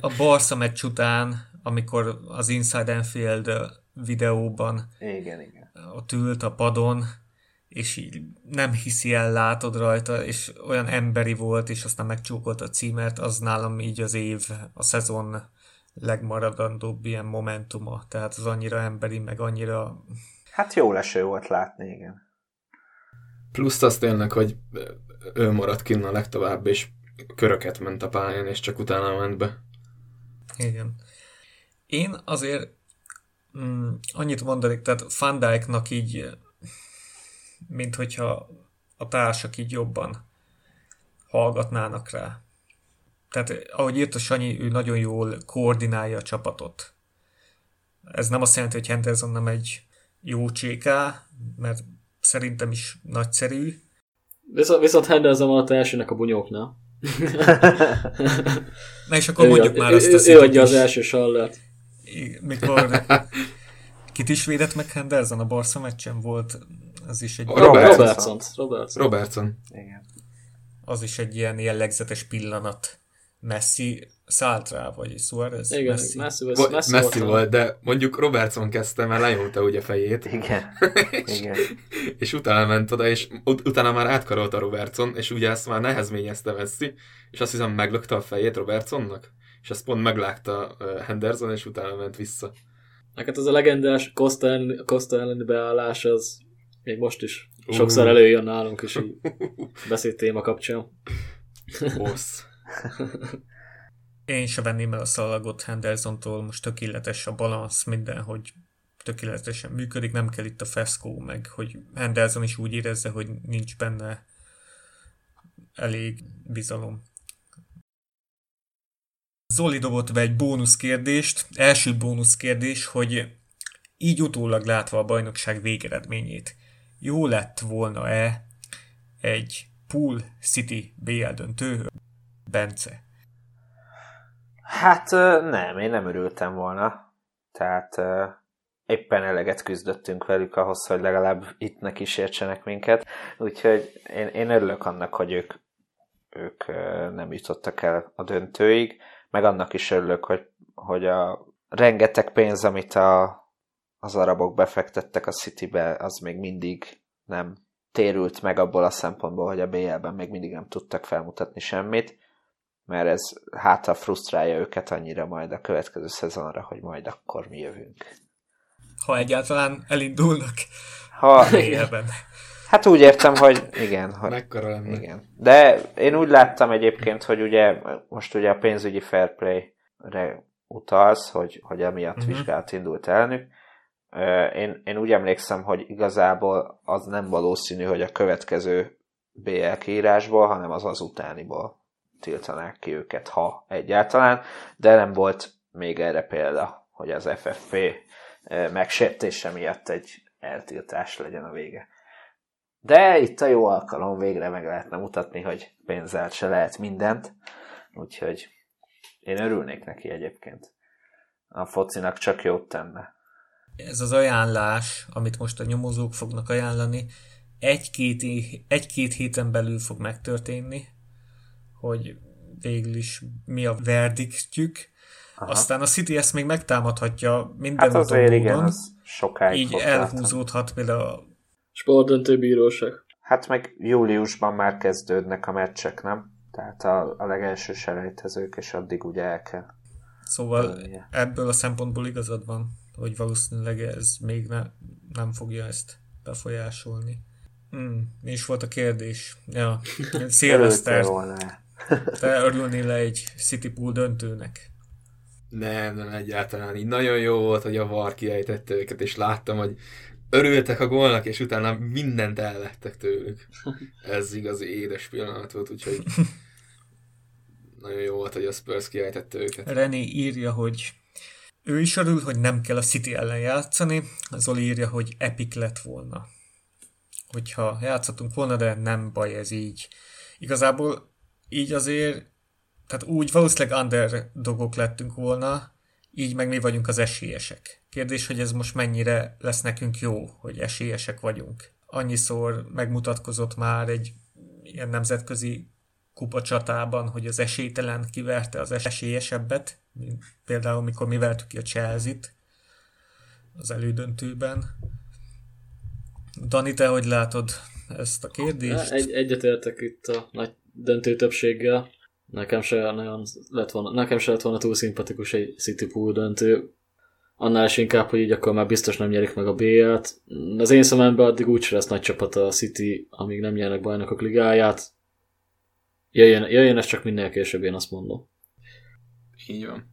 A Barca meccs után, amikor az Inside Enfield videóban Igen, igen. ott ült a padon, és így nem hiszi el, látod rajta, és olyan emberi volt, és aztán megcsókolt a címert, az nálam így az év, a szezon legmaradandóbb ilyen momentuma. Tehát az annyira emberi, meg annyira... Hát jó leső volt látni, igen. Plusz az tényleg, hogy ő maradt kinn a legtovább, és köröket ment a pályán, és csak utána ment be. Igen. Én azért mm, annyit mondanék, tehát Van Dijknak így, mint hogyha a társak így jobban hallgatnának rá. Tehát ahogy írt a Sanyi, ő nagyon jól koordinálja a csapatot. Ez nem azt jelenti, hogy Henderson nem egy jó cséká, mert szerintem is nagyszerű. Viszont, viszont Henderson a elsőnek a bunyóknál. Na és akkor Ő, mondjuk ő, már azt a ő, ő szitot adja az első sallert. I- mikor <laughs> kit is védett meg Henderson a Barca meccsen volt, az is egy, Robertson. Robertson. Robertson. Robertson. igen. az is egy ilyen jellegzetes pillanat. Messi szállt rá, vagy Suarez? Igen, Messi, Messi, Messi, Messi, Messi, Messi volt, de mondjuk Robertson kezdte, mert lenyomta ugye fejét. Igen. <laughs> és, Igen. és utána ment oda, és ut- utána már átkarolta Robertson, és ugye ezt már nehezményezte Messi, és azt hiszem meglökte a fejét Robertsonnak, és ezt pont meglátta uh, Henderson, és utána ment vissza. Hát az a legendás Costa, ellen, Costa elleni beállás, az még most is sokszor előjön nálunk is így <laughs> beszéd téma kapcsán. Hossz. <laughs> Én se venném el a szalagot Hendersontól, most tökéletes a balansz, minden, hogy tökéletesen működik, nem kell itt a feszkó, meg hogy Henderson is úgy érezze, hogy nincs benne elég bizalom. Zoli dobott be egy bónusz kérdést, első bónusz kérdés, hogy így utólag látva a bajnokság végeredményét, jó lett volna-e egy Pool City BL döntő? Bence. Hát nem, én nem örültem volna. Tehát éppen eleget küzdöttünk velük ahhoz, hogy legalább itt ne kísértsenek minket. Úgyhogy én, én örülök annak, hogy ők, ők nem jutottak el a döntőig, meg annak is örülök, hogy, hogy a rengeteg pénz, amit a, az arabok befektettek a Citybe, az még mindig nem térült meg abból a szempontból, hogy a BL-ben még mindig nem tudtak felmutatni semmit mert ez hátra frusztrálja őket annyira majd a következő szezonra, hogy majd akkor mi jövünk. Ha egyáltalán elindulnak Ha, a BL-ben. hát úgy értem, hogy igen, hogy Mekkora lenne. igen. De én úgy láttam egyébként, hogy ugye most ugye a pénzügyi fair play-re utalsz, hogy, hogy emiatt uh-huh. vizsgálat indult ellenük. Ö, Én, én úgy emlékszem, hogy igazából az nem valószínű, hogy a következő BL kiírásból, hanem az az utániból tiltanák ki őket, ha egyáltalán, de nem volt még erre példa, hogy az FFP megsértése miatt egy eltiltás legyen a vége. De itt a jó alkalom, végre meg lehetne mutatni, hogy pénzzel se lehet mindent, úgyhogy én örülnék neki egyébként. A focinak csak jót tenne. Ez az ajánlás, amit most a nyomozók fognak ajánlani, egy-két, egy-két héten belül fog megtörténni, hogy végül is mi a verdiktjük. Aha. Aztán a City ezt még megtámadhatja minden Hát azért igen, módon. az sokáig így elhúzódhat például a Sportdöntő bíróság. Hát meg júliusban már kezdődnek a meccsek, nem? Tehát a, a legelső selejtezők, és addig ugye el kell. Szóval Dönnie. ebből a szempontból igazad van, hogy valószínűleg ez még ne, nem fogja ezt befolyásolni. Hmm, mi is volt a kérdés? Ja, <laughs> Szilveszter. Te örülnél le egy City Pool döntőnek? Nem, nem egyáltalán. Így nagyon jó volt, hogy a VAR kiejtette őket, és láttam, hogy örültek a gólnak, és utána mindent ellettek tőlük. Ez igazi édes pillanat volt, úgyhogy nagyon jó volt, hogy a Spurs kiejtette őket. René írja, hogy ő is örül, hogy nem kell a City ellen játszani, Zoli írja, hogy epic lett volna. Hogyha játszottunk volna, de nem baj ez így. Igazából így azért, tehát úgy valószínűleg underdogok lettünk volna, így meg mi vagyunk az esélyesek. Kérdés, hogy ez most mennyire lesz nekünk jó, hogy esélyesek vagyunk. Annyiszor megmutatkozott már egy ilyen nemzetközi kupa csatában, hogy az esélytelen kiverte az esélyesebbet, mint például mikor mi vertük ki a Chelsea-t az elődöntőben. Dani, te hogy látod ezt a kérdést? Egy, egyetértek itt a nagy döntő többséggel. Nekem se nagyon lett volna, nekem se lett volna túl szimpatikus egy City Pool döntő. Annál is inkább, hogy így akkor már biztos nem nyerik meg a BL-t. Az én szememben addig úgy lesz nagy csapat a City, amíg nem nyernek bajnokok ligáját. Jöjjön, jöjjön ez csak minél később, én azt mondom. Így van.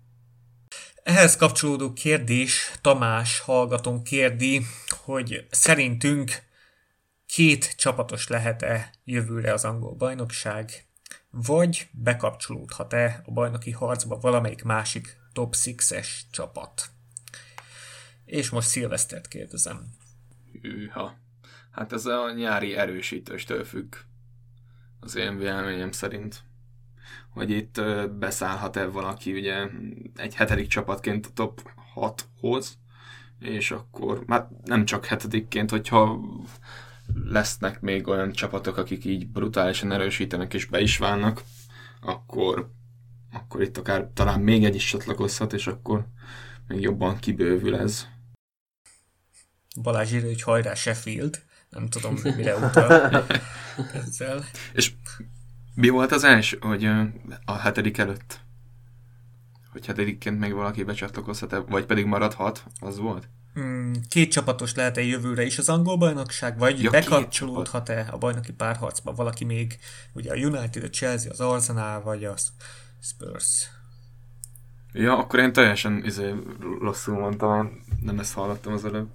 Ehhez kapcsolódó kérdés Tamás hallgatón kérdi, hogy szerintünk két csapatos lehet-e jövőre az angol bajnokság, vagy bekapcsolódhat-e a bajnoki harcba valamelyik másik top 6-es csapat. És most Szilvesztert kérdezem. Hűha. Hát ez a nyári erősítőstől függ. Az én véleményem szerint. Hogy itt beszállhat-e valaki ugye egy hetedik csapatként a top 6-hoz, és akkor, hát nem csak hetedikként, hogyha lesznek még olyan csapatok, akik így brutálisan erősítenek és be is válnak, akkor akkor itt akár talán még egy is csatlakozhat, és akkor még jobban kibővül ez. Balázs írja, hogy hajrá Sheffield. Nem tudom, mire <laughs> utal ezzel. És mi volt az első, hogy a hetedik előtt? Hogy hetedikként még valaki becsatlakozhat, vagy pedig maradhat, az volt? Hmm, két csapatos lehet-e jövőre is az angol bajnokság, vagy ja, bekapcsolódhat-e a bajnoki párharcba valaki még, ugye a United, a Chelsea, az Arsenal, vagy a Spurs? Ja, akkor én teljesen izé, rosszul mondtam, nem ezt hallottam az előbb.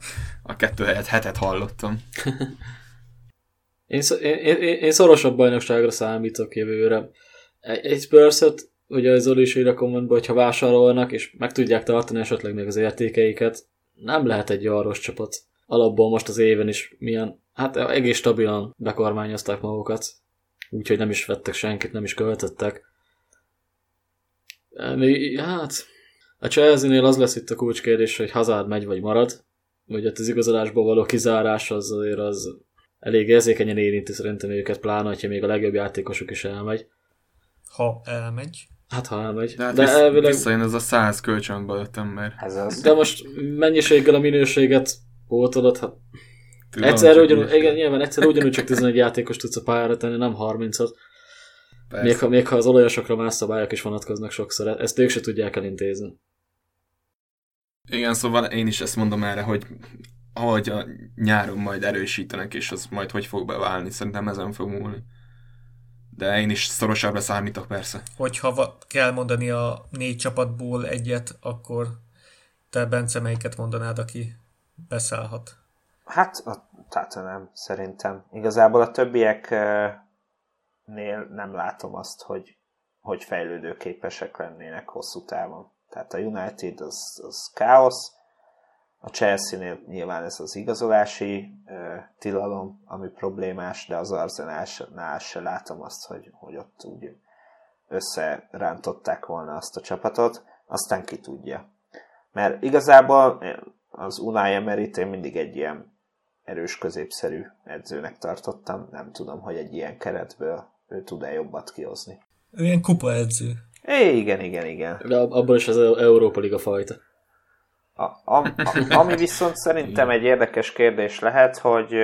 A kettő helyet hetet hallottam. <laughs> én, én, én, én, szorosabb bajnokságra számítok jövőre. Egy spurs ugye az Zoli is ír a kommentben, hogyha vásárolnak, és meg tudják tartani esetleg még az értékeiket, nem lehet egy arros csapat. Alapból most az éven is milyen, hát egész stabilan bekormányozták magukat, úgyhogy nem is vettek senkit, nem is költöttek. Hát, a Chelsea-nél az lesz itt a kulcskérdés, hogy Hazard megy vagy marad. Ugye az igazolásból való kizárás az azért az elég érzékenyen érinti szerintem őket, pláne, ha még a legjobb játékosuk is elmegy. Ha elmegy. Hát ha elmegy. De, hát de visz, elvileg... visszajön ez a száz kölcsönből jöttem, mert... Ez az. De most mennyiséggel a minőséget pótolod, hát Tudom, egyszer ugyanúgy, igen, nyilván egyszer ugyanúgy csak 11 játékos tudsz a pályára tenni, nem 30-at. Még ha, még ha az olajosokra más szabályok is vonatkoznak sokszor, ezt ők se tudják elintézni. Igen, szóval én is ezt mondom erre, hogy ahogy a nyáron majd erősítenek, és az majd hogy fog beválni, szerintem ezen fog múlni. De én is szorosabbra számítok persze. Hogyha kell mondani a négy csapatból egyet, akkor te Bence melyiket mondanád, aki beszállhat? Hát, a nem, szerintem. Igazából a többieknél nem látom azt, hogy, hogy fejlődőképesek lennének hosszú távon. Tehát a United az, az káosz, a Chelsea-nél nyilván ez az igazolási uh, tilalom, ami problémás, de az Arsenalnál se látom azt, hogy, hogy ott úgy összerántották volna azt a csapatot, aztán ki tudja. Mert igazából az Unai Emeryt én mindig egy ilyen erős, középszerű edzőnek tartottam. Nem tudom, hogy egy ilyen keretből ő tud-e jobbat kihozni. Ő ilyen kupa edző. É, igen, igen, igen. De abban is az Európa Liga fajta. A, a, ami viszont szerintem egy érdekes kérdés lehet, hogy,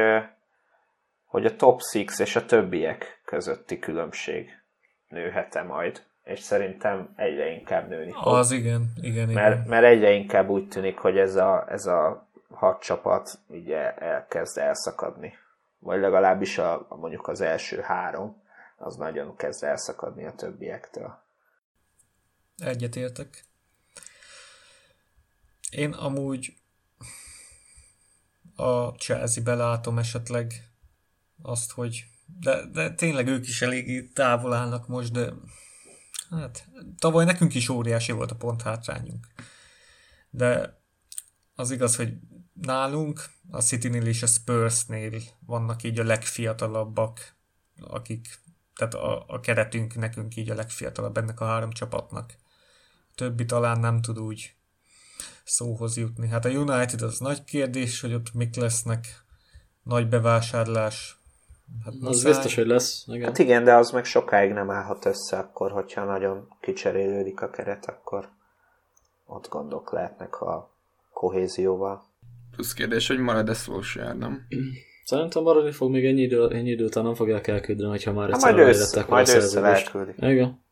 hogy a top 6 és a többiek közötti különbség nőhet-e majd, és szerintem egyre inkább nőni fog. Az igen, igen, mert, igen. Mert egyre inkább úgy tűnik, hogy ez a, ez a hat csapat ugye elkezd elszakadni. Vagy legalábbis a, a mondjuk az első három, az nagyon kezd elszakadni a többiektől. Egyetértek. Én amúgy a Chelsea-be látom esetleg azt, hogy de, de tényleg ők is eléggé távol állnak most, de hát tavaly nekünk is óriási volt a pont hátrányunk. De az igaz, hogy nálunk a City-nél és a Spurs-nél vannak így a legfiatalabbak, akik, tehát a, a keretünk nekünk így a legfiatalabb ennek a három csapatnak. A többi talán nem tud úgy szóhoz jutni. Hát a United az nagy kérdés, hogy ott mik lesznek, nagy bevásárlás. Hát az muszáj. biztos, hogy lesz. Igen. Hát igen, de az meg sokáig nem állhat össze akkor, hogyha nagyon kicserélődik a keret, akkor ott gondok lehetnek a kohézióval. Plusz kérdés, hogy marad-e Solskjaer, nem? Szerintem maradni fog még ennyi idő, ennyi idő után nem fogják elküldeni, hogyha már egyszer majd össze, majd össze. Igen.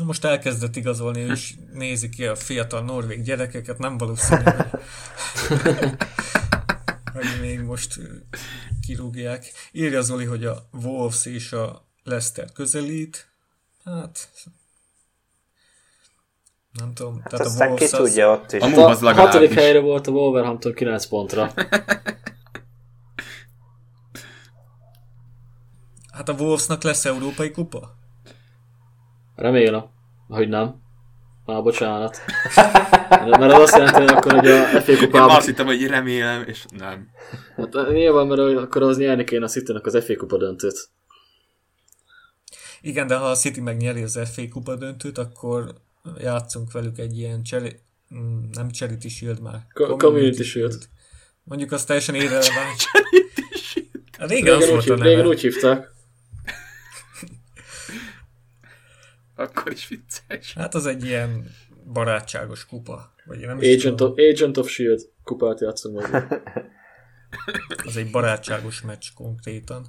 Most elkezdett igazolni, és nézi ki a fiatal norvég gyerekeket, nem valószínű, hogy <laughs> még most kirúgják. Írja Zoli, hogy a Wolves és a Leicester közelít. Hát, nem tudom. Hát tehát a Wolves ki az... tudja ott is. A, a hatodik helyre volt a Wolverhampton 9 pontra. hát a Wolvesnak lesz európai kupa? Remélem, hogy nem. Már bocsánat. <laughs> mert az azt jelenti, hogy akkor hogy a FA kupában... Én azt hittem, hogy remélem, és nem. Hát nyilván, mert akkor az nyerni kéne a city az FA kupa döntőt. Igen, de ha a City megnyeri az FA kupa döntőt, akkor játszunk velük egy ilyen cseri... Mm, nem Charity Shield már. Community, Community Shield. Mondjuk azt teljesen érreleváns. <laughs> Charity Shield. Régen, régen, úgy, régen úgy hívták. Akkor is vicces. Hát az egy ilyen barátságos kupa. Vagy nem Agent, of, Agent of S.H.I.E.L.D. kupát játszunk meg. <laughs> az egy barátságos meccs konkrétan.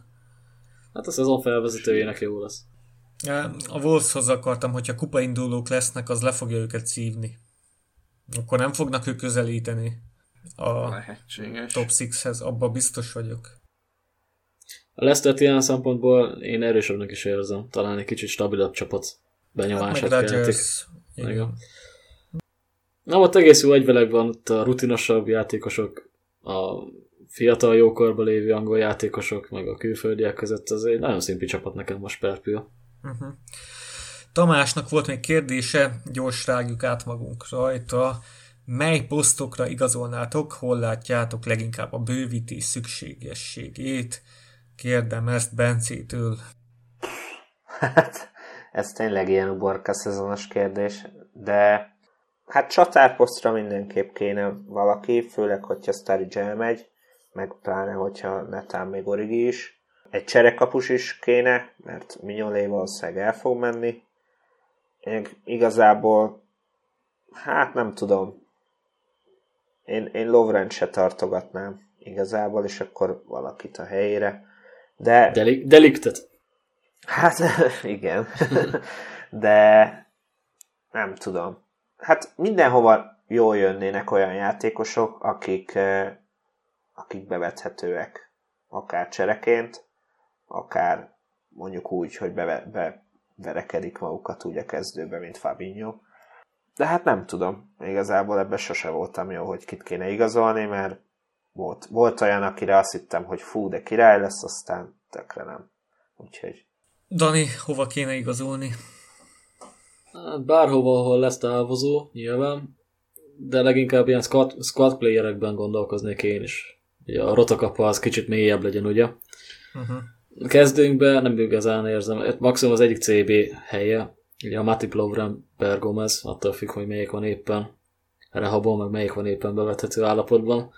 Hát a szezon felvezetőjének jó lesz. A Wolveshoz akartam, hogyha kupaindulók lesznek, az le fogja őket szívni. Akkor nem fognak ők közelíteni a Lehetséges. top 6-hez, abban biztos vagyok. A Leicester ilyen szempontból én erősebbnek is érzem. Talán egy kicsit stabilabb csapat benyomását hát keltik. Igen. Na, ott egész jó egyveleg van, ott a rutinosabb játékosok, a fiatal jókorban lévő angol játékosok, meg a külföldiek között, az egy nagyon szimpi csapat nekem most Perpia. Uh-huh. Tamásnak volt még kérdése, gyors rágjuk át magunk rajta. Mely posztokra igazolnátok, hol látjátok leginkább a bővítés szükségességét? Kérdem ezt Bencétől. Hát, ez tényleg ilyen uborka szezonos kérdés, de hát csatárposztra mindenképp kéne valaki, főleg, hogyha Sturridge elmegy, meg pláne, hogyha netán még Origi is. Egy cserekapus is kéne, mert Mignolé valószínűleg el fog menni. Én igazából, hát nem tudom, én, én Lovrent se tartogatnám igazából, és akkor valakit a helyére. De... Deli- deliktet. Hát <laughs> igen. <laughs> De nem tudom. Hát mindenhova jól jönnének olyan játékosok, akik, eh, akik bevethetőek. Akár csereként, akár mondjuk úgy, hogy be, beverekedik magukat úgy a kezdőbe, mint Fabinho. De hát nem tudom. Igazából ebben sose voltam jó, hogy kit kéne igazolni, mert volt, volt olyan, akire azt hittem, hogy fú, de király lesz, aztán tökre nem. Úgyhogy... Dani, hova kéne igazolni? Hát bárhova, ahol lesz távozó, nyilván, de leginkább ilyen squad, squad playerekben gondolkoznék én is. Ugye a rotakapa az kicsit mélyebb legyen, ugye? Uh-huh. Kezdőnkbe nem igazán érzem, maximum az egyik CB helye, ugye a Matip Lovren per Gomez, attól függ, hogy melyik van éppen rehabon, meg melyik van éppen bevethető állapotban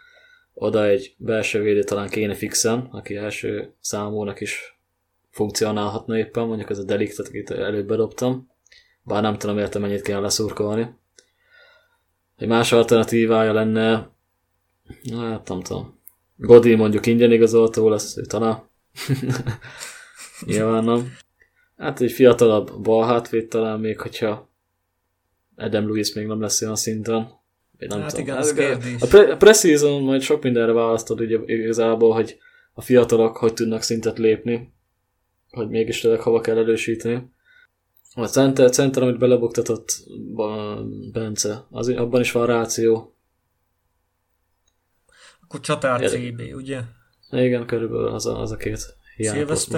oda egy belső védő talán kéne fixen, aki első számúnak is funkcionálhatna éppen, mondjuk ez a deliktet, akit előbb bedobtam, bár nem tudom értem mennyit kéne leszurkolni. Egy más alternatívája lenne, hát nem tudom, Godi mondjuk ingyen igazoltó lesz, ő talán. <laughs> Nyilván nem. Hát egy fiatalabb bal hátvéd talán még, hogyha Adam Lewis még nem lesz olyan szinten. Én nem hát tudom. igen, ez kérdés. A, pre- a preseason majd sok mindenre választod ugye igazából, hogy a fiatalok hogy tudnak szintet lépni, hogy mégis tényleg hova kell elősíteni. A center, center amit belebuktatott Bence, az, abban is van ráció. Akkor csatár ja. CB, ugye? Igen, körülbelül az a, az a két hiányposzt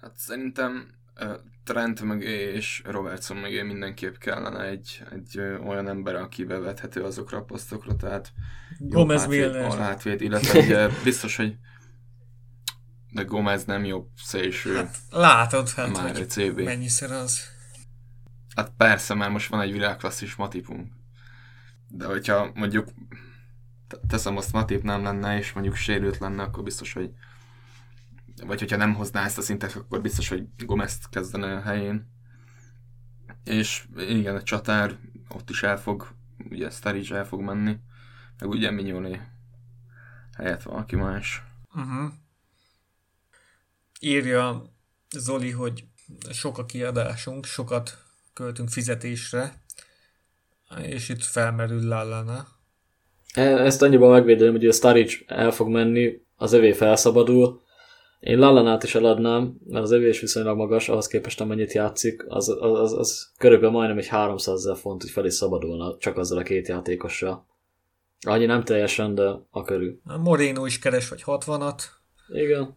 Hát szerintem Trent meg és Robertson meg mindenképp kellene egy, egy olyan ember, aki bevethető azokra a posztokra, tehát Gomez Milner. Hátvéd, illetve ugye <laughs> biztos, hogy de Gomez nem jobb szélső. Hát látod, hát, már egy CB. mennyiszer az. Hát persze, mert most van egy világklasszis Matipunk. De hogyha mondjuk teszem azt Matip nem lenne, és mondjuk sérült lenne, akkor biztos, hogy vagy hogyha nem hozná ezt a szintet, akkor biztos, hogy Gomez kezdene a helyén. És igen, a csatár ott is el fog, ugye Sturridge el fog menni, meg ugye Mignolé helyett valaki más. Uh-huh. Írja Zoli, hogy sok a kiadásunk, sokat költünk fizetésre, és itt felmerül Lallana. E, ezt annyiban megvédem, hogy a Sturridge el fog menni, az övé felszabadul, én Lallanát is eladnám, mert az evés viszonylag magas, ahhoz képest amennyit játszik, az, az, az, az körülbelül majdnem egy 300 ezer font, hogy fel is szabadulna csak azzal a két játékossal. Annyi nem teljesen, de a körül. A Moreno is keres vagy 60-at. Igen.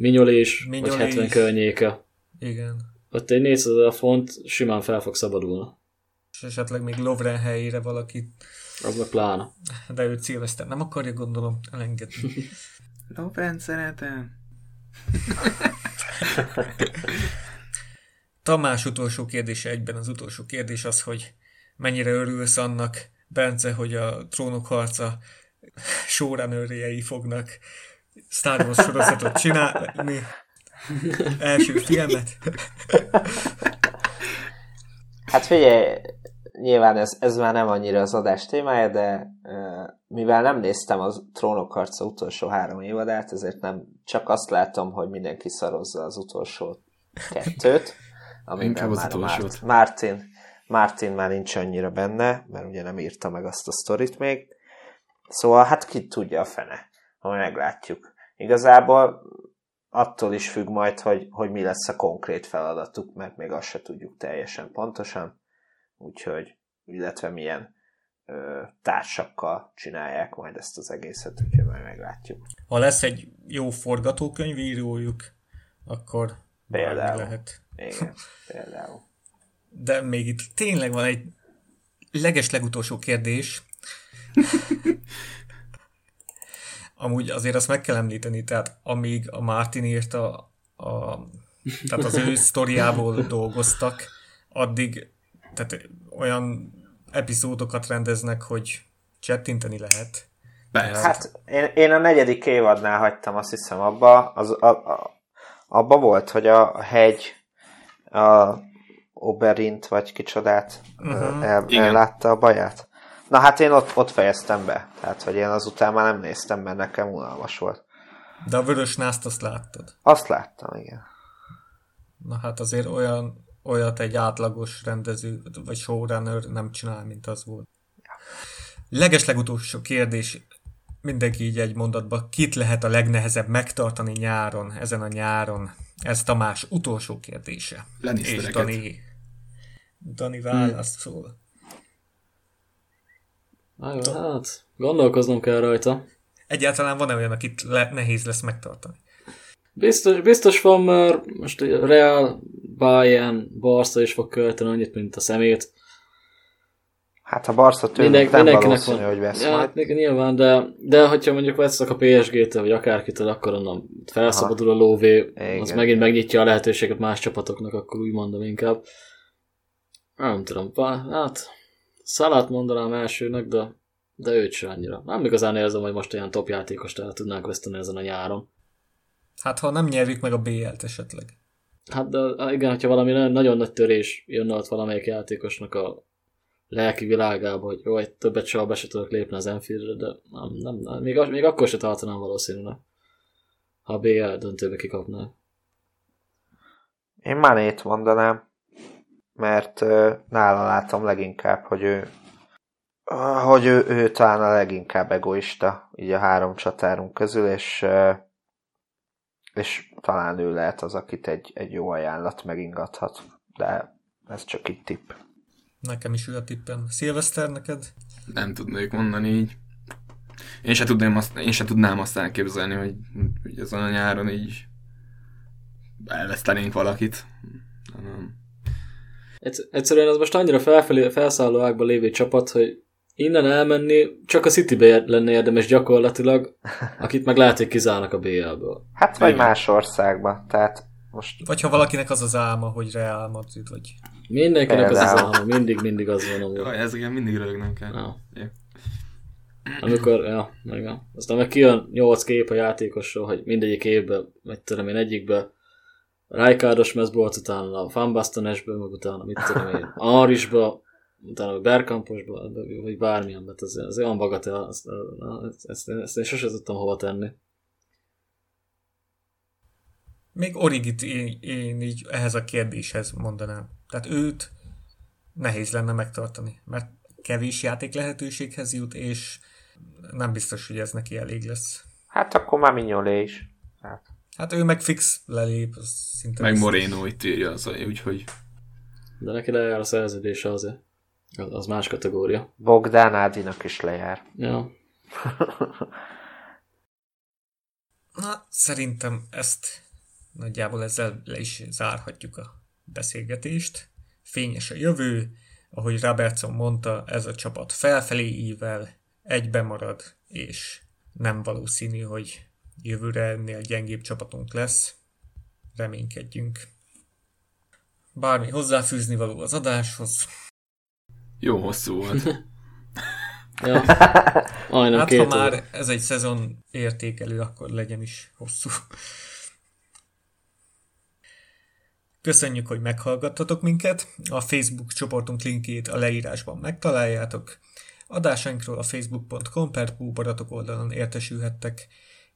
Minyoli is, Minyoli vagy 70 is. környéke. Igen. Ott egy 400 ezer font simán fel fog szabadulni. És esetleg még Lovren helyére valaki. Az meg plána. De őt Szilveszter nem akarja, gondolom, elengedni. <laughs> Lovren szeretem. <laughs> Tamás utolsó kérdése egyben az utolsó kérdés az, hogy mennyire örülsz annak, Bence, hogy a trónok harca <laughs> showrunnerjei fognak Star Wars sorozatot csinálni. első filmet. Hát figyelj, nyilván ez, ez már nem annyira az adás témája, de uh, mivel nem néztem az Trónok harca utolsó három évadát, ezért nem csak azt látom, hogy mindenki szarozza az utolsó kettőt, amiben már Mart, Martin, Martin már nincs annyira benne, mert ugye nem írta meg azt a sztorit még. Szóval hát ki tudja a fene, ha meglátjuk. Igazából attól is függ majd, hogy, hogy mi lesz a konkrét feladatuk, mert még azt se tudjuk teljesen pontosan, úgyhogy, illetve milyen ö, társakkal csinálják majd ezt az egészet, úgyhogy majd meglátjuk. Ha lesz egy jó forgatókönyvírójuk, akkor például. lehet. Igen, például. De még itt tényleg van egy leges legutolsó kérdés. <laughs> Amúgy azért azt meg kell említeni, tehát amíg a Martin írta, a, tehát az ő sztoriából dolgoztak, addig tehát olyan epizódokat rendeznek, hogy csettinteni lehet. Persze. Hát én, én a negyedik évadnál hagytam, azt hiszem, abba, az, a, a, abba volt, hogy a hegy a Oberint, vagy kicsodát uh-huh. el, ellátta a baját. Na hát én ott, ott fejeztem be. Tehát, hogy én azután már nem néztem, mert nekem unalmas volt. De a vörös nászt azt láttad? Azt láttam, igen. Na hát azért olyan, olyat egy átlagos rendező, vagy showrunner nem csinál, mint az volt. Ja. Leges legutolsó kérdés, mindenki így egy mondatba, kit lehet a legnehezebb megtartani nyáron, ezen a nyáron? Ez Tamás utolsó kérdése. És Dani, Dani válaszol. Hmm. Hát, gondolkoznom kell rajta. Egyáltalán van-e olyan, akit le- nehéz lesz megtartani? Biztos, biztos van, mert most a Real, Bayern, Barca is fog költeni annyit, mint a szemét. Hát ha Barca tőlük Mindenki, nem mindenkinek van. hogy vesz ja, majd. Nyilván, de, de hogyha mondjuk veszek a PSG-től, vagy akárkitől, akkor onnan felszabadul Aha. a lóvé, Igen. az megint megnyitja a lehetőséget más csapatoknak, akkor úgy mondom inkább. Nem tudom, hát Szalát mondanám elsőnek, de, de őt sem annyira. Nem igazán érzem, hogy most olyan top játékost el tudnánk veszteni ezen a nyáron. Hát ha nem nyerjük meg a BL-t esetleg. Hát de igen, hogyha valami nagyon nagy törés jönne ott valamelyik játékosnak a lelki világába, hogy jó, egy többet soha be se tudok lépni az Enfieldre, de nem, nem, nem, még, még akkor se tartanám valószínűleg, ha a BL döntőbe kikapná. Én Manét mondanám mert nála látom leginkább, hogy ő hogy ő, ő talán a leginkább egoista, így a három csatárunk közül, és, és talán ő lehet az, akit egy, egy jó ajánlat megingathat, de ez csak egy tipp. Nekem is ő a tippem. Szilveszter, neked? Nem tudnék mondani így. Én se tudnám azt, én se tudnám azt elképzelni, hogy, hogy ezen a nyáron így elvesztenénk valakit. Nem. Egyszerűen az most annyira felfelé, felszálló ágban lévő csapat, hogy innen elmenni csak a City-be lenne érdemes gyakorlatilag, <laughs> akit meg lehet, hogy kizárnak a BL-ből. Hát vagy Igen. más országba, tehát most... Vagy ha valakinek az az álma, hogy Real Madrid, vagy... Mindenkinek Például. az az álma, mindig, mindig az van. Amúgy. Jaj, ez igen, mindig rögnem kell. Ja. Amikor, ja, igen. Aztán meg kijön nyolc kép a játékosról, hogy mindegyik évben, meg tudom én, egyikben Rijkaardos mez volt, utána a Fanbastanesből, meg utána mit tudom én, Arisba, utána a Berkamposba, vagy bármilyenbe, ez, ez olyan bagatel, ezt, ezt, ezt, ezt én sosem tudtam hova tenni. Még Origit én, én így ehhez a kérdéshez mondanám. Tehát őt nehéz lenne megtartani, mert kevés játék lehetőséghez jut, és nem biztos, hogy ez neki elég lesz. Hát akkor már Mignolé is. Hát. Hát ő meg fix lelép, az szinte Meg Moreno itt írja az, úgyhogy... De neki lejár a szerződése azért. Az más kategória. Bogdán Ádinak is lejár. Ja. Na, szerintem ezt nagyjából ezzel le is zárhatjuk a beszélgetést. Fényes a jövő, ahogy Robertson mondta, ez a csapat felfelé ível, egybe marad, és nem valószínű, hogy jövőre ennél gyengébb csapatunk lesz. Reménykedjünk. Bármi hozzáfűzni való az adáshoz. Jó hosszú volt. <laughs> ja. Ajna, hát ha már ez egy szezon értékelő, akkor legyen is hosszú. Köszönjük, hogy meghallgattatok minket. A Facebook csoportunk linkjét a leírásban megtaláljátok. Adásainkról a facebook.com per Barátok oldalon értesülhettek.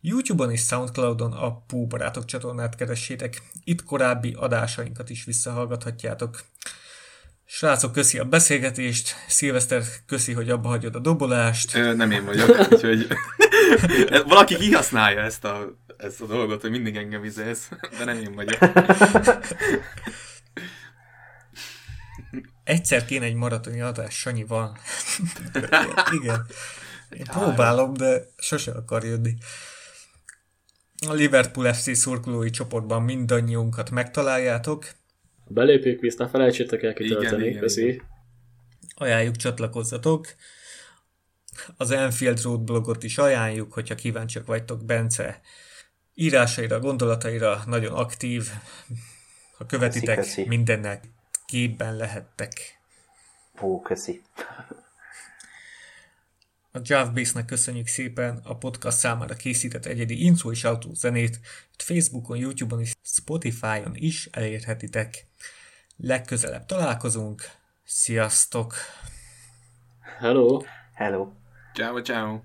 YouTube-on és Soundcloudon a Pú Barátok csatornát keressétek. Itt korábbi adásainkat is visszahallgathatjátok. Srácok, köszi a beszélgetést. Szilveszter, köszi, hogy abba hagyod a dobolást. Ö, nem én vagyok, úgyhogy <laughs> valaki kihasználja ezt a, ezt a dolgot, hogy mindig engem izélsz, de nem én vagyok. Egyszer kéne egy maratoni adás Sanyival. <laughs> Igen. Én próbálom, de sose akar jönni. A Liverpool FC szurkolói csoportban mindannyiunkat megtaláljátok. A belépők visz, ne felejtsétek el kitölteni, köszi. Ajánljuk, csatlakozzatok. Az Enfield Road blogot is ajánljuk, hogyha kíváncsiak vagytok Bence írásaira, gondolataira, nagyon aktív. Ha követitek, köszi, köszi. mindennek képben lehettek. Ó, köszi. A Javbase-nek köszönjük szépen a podcast számára készített egyedi intro és autó zenét. Facebookon, Youtube-on és Spotify-on is elérhetitek. Legközelebb találkozunk. Sziasztok! Hello! Hello! Ciao, ciao!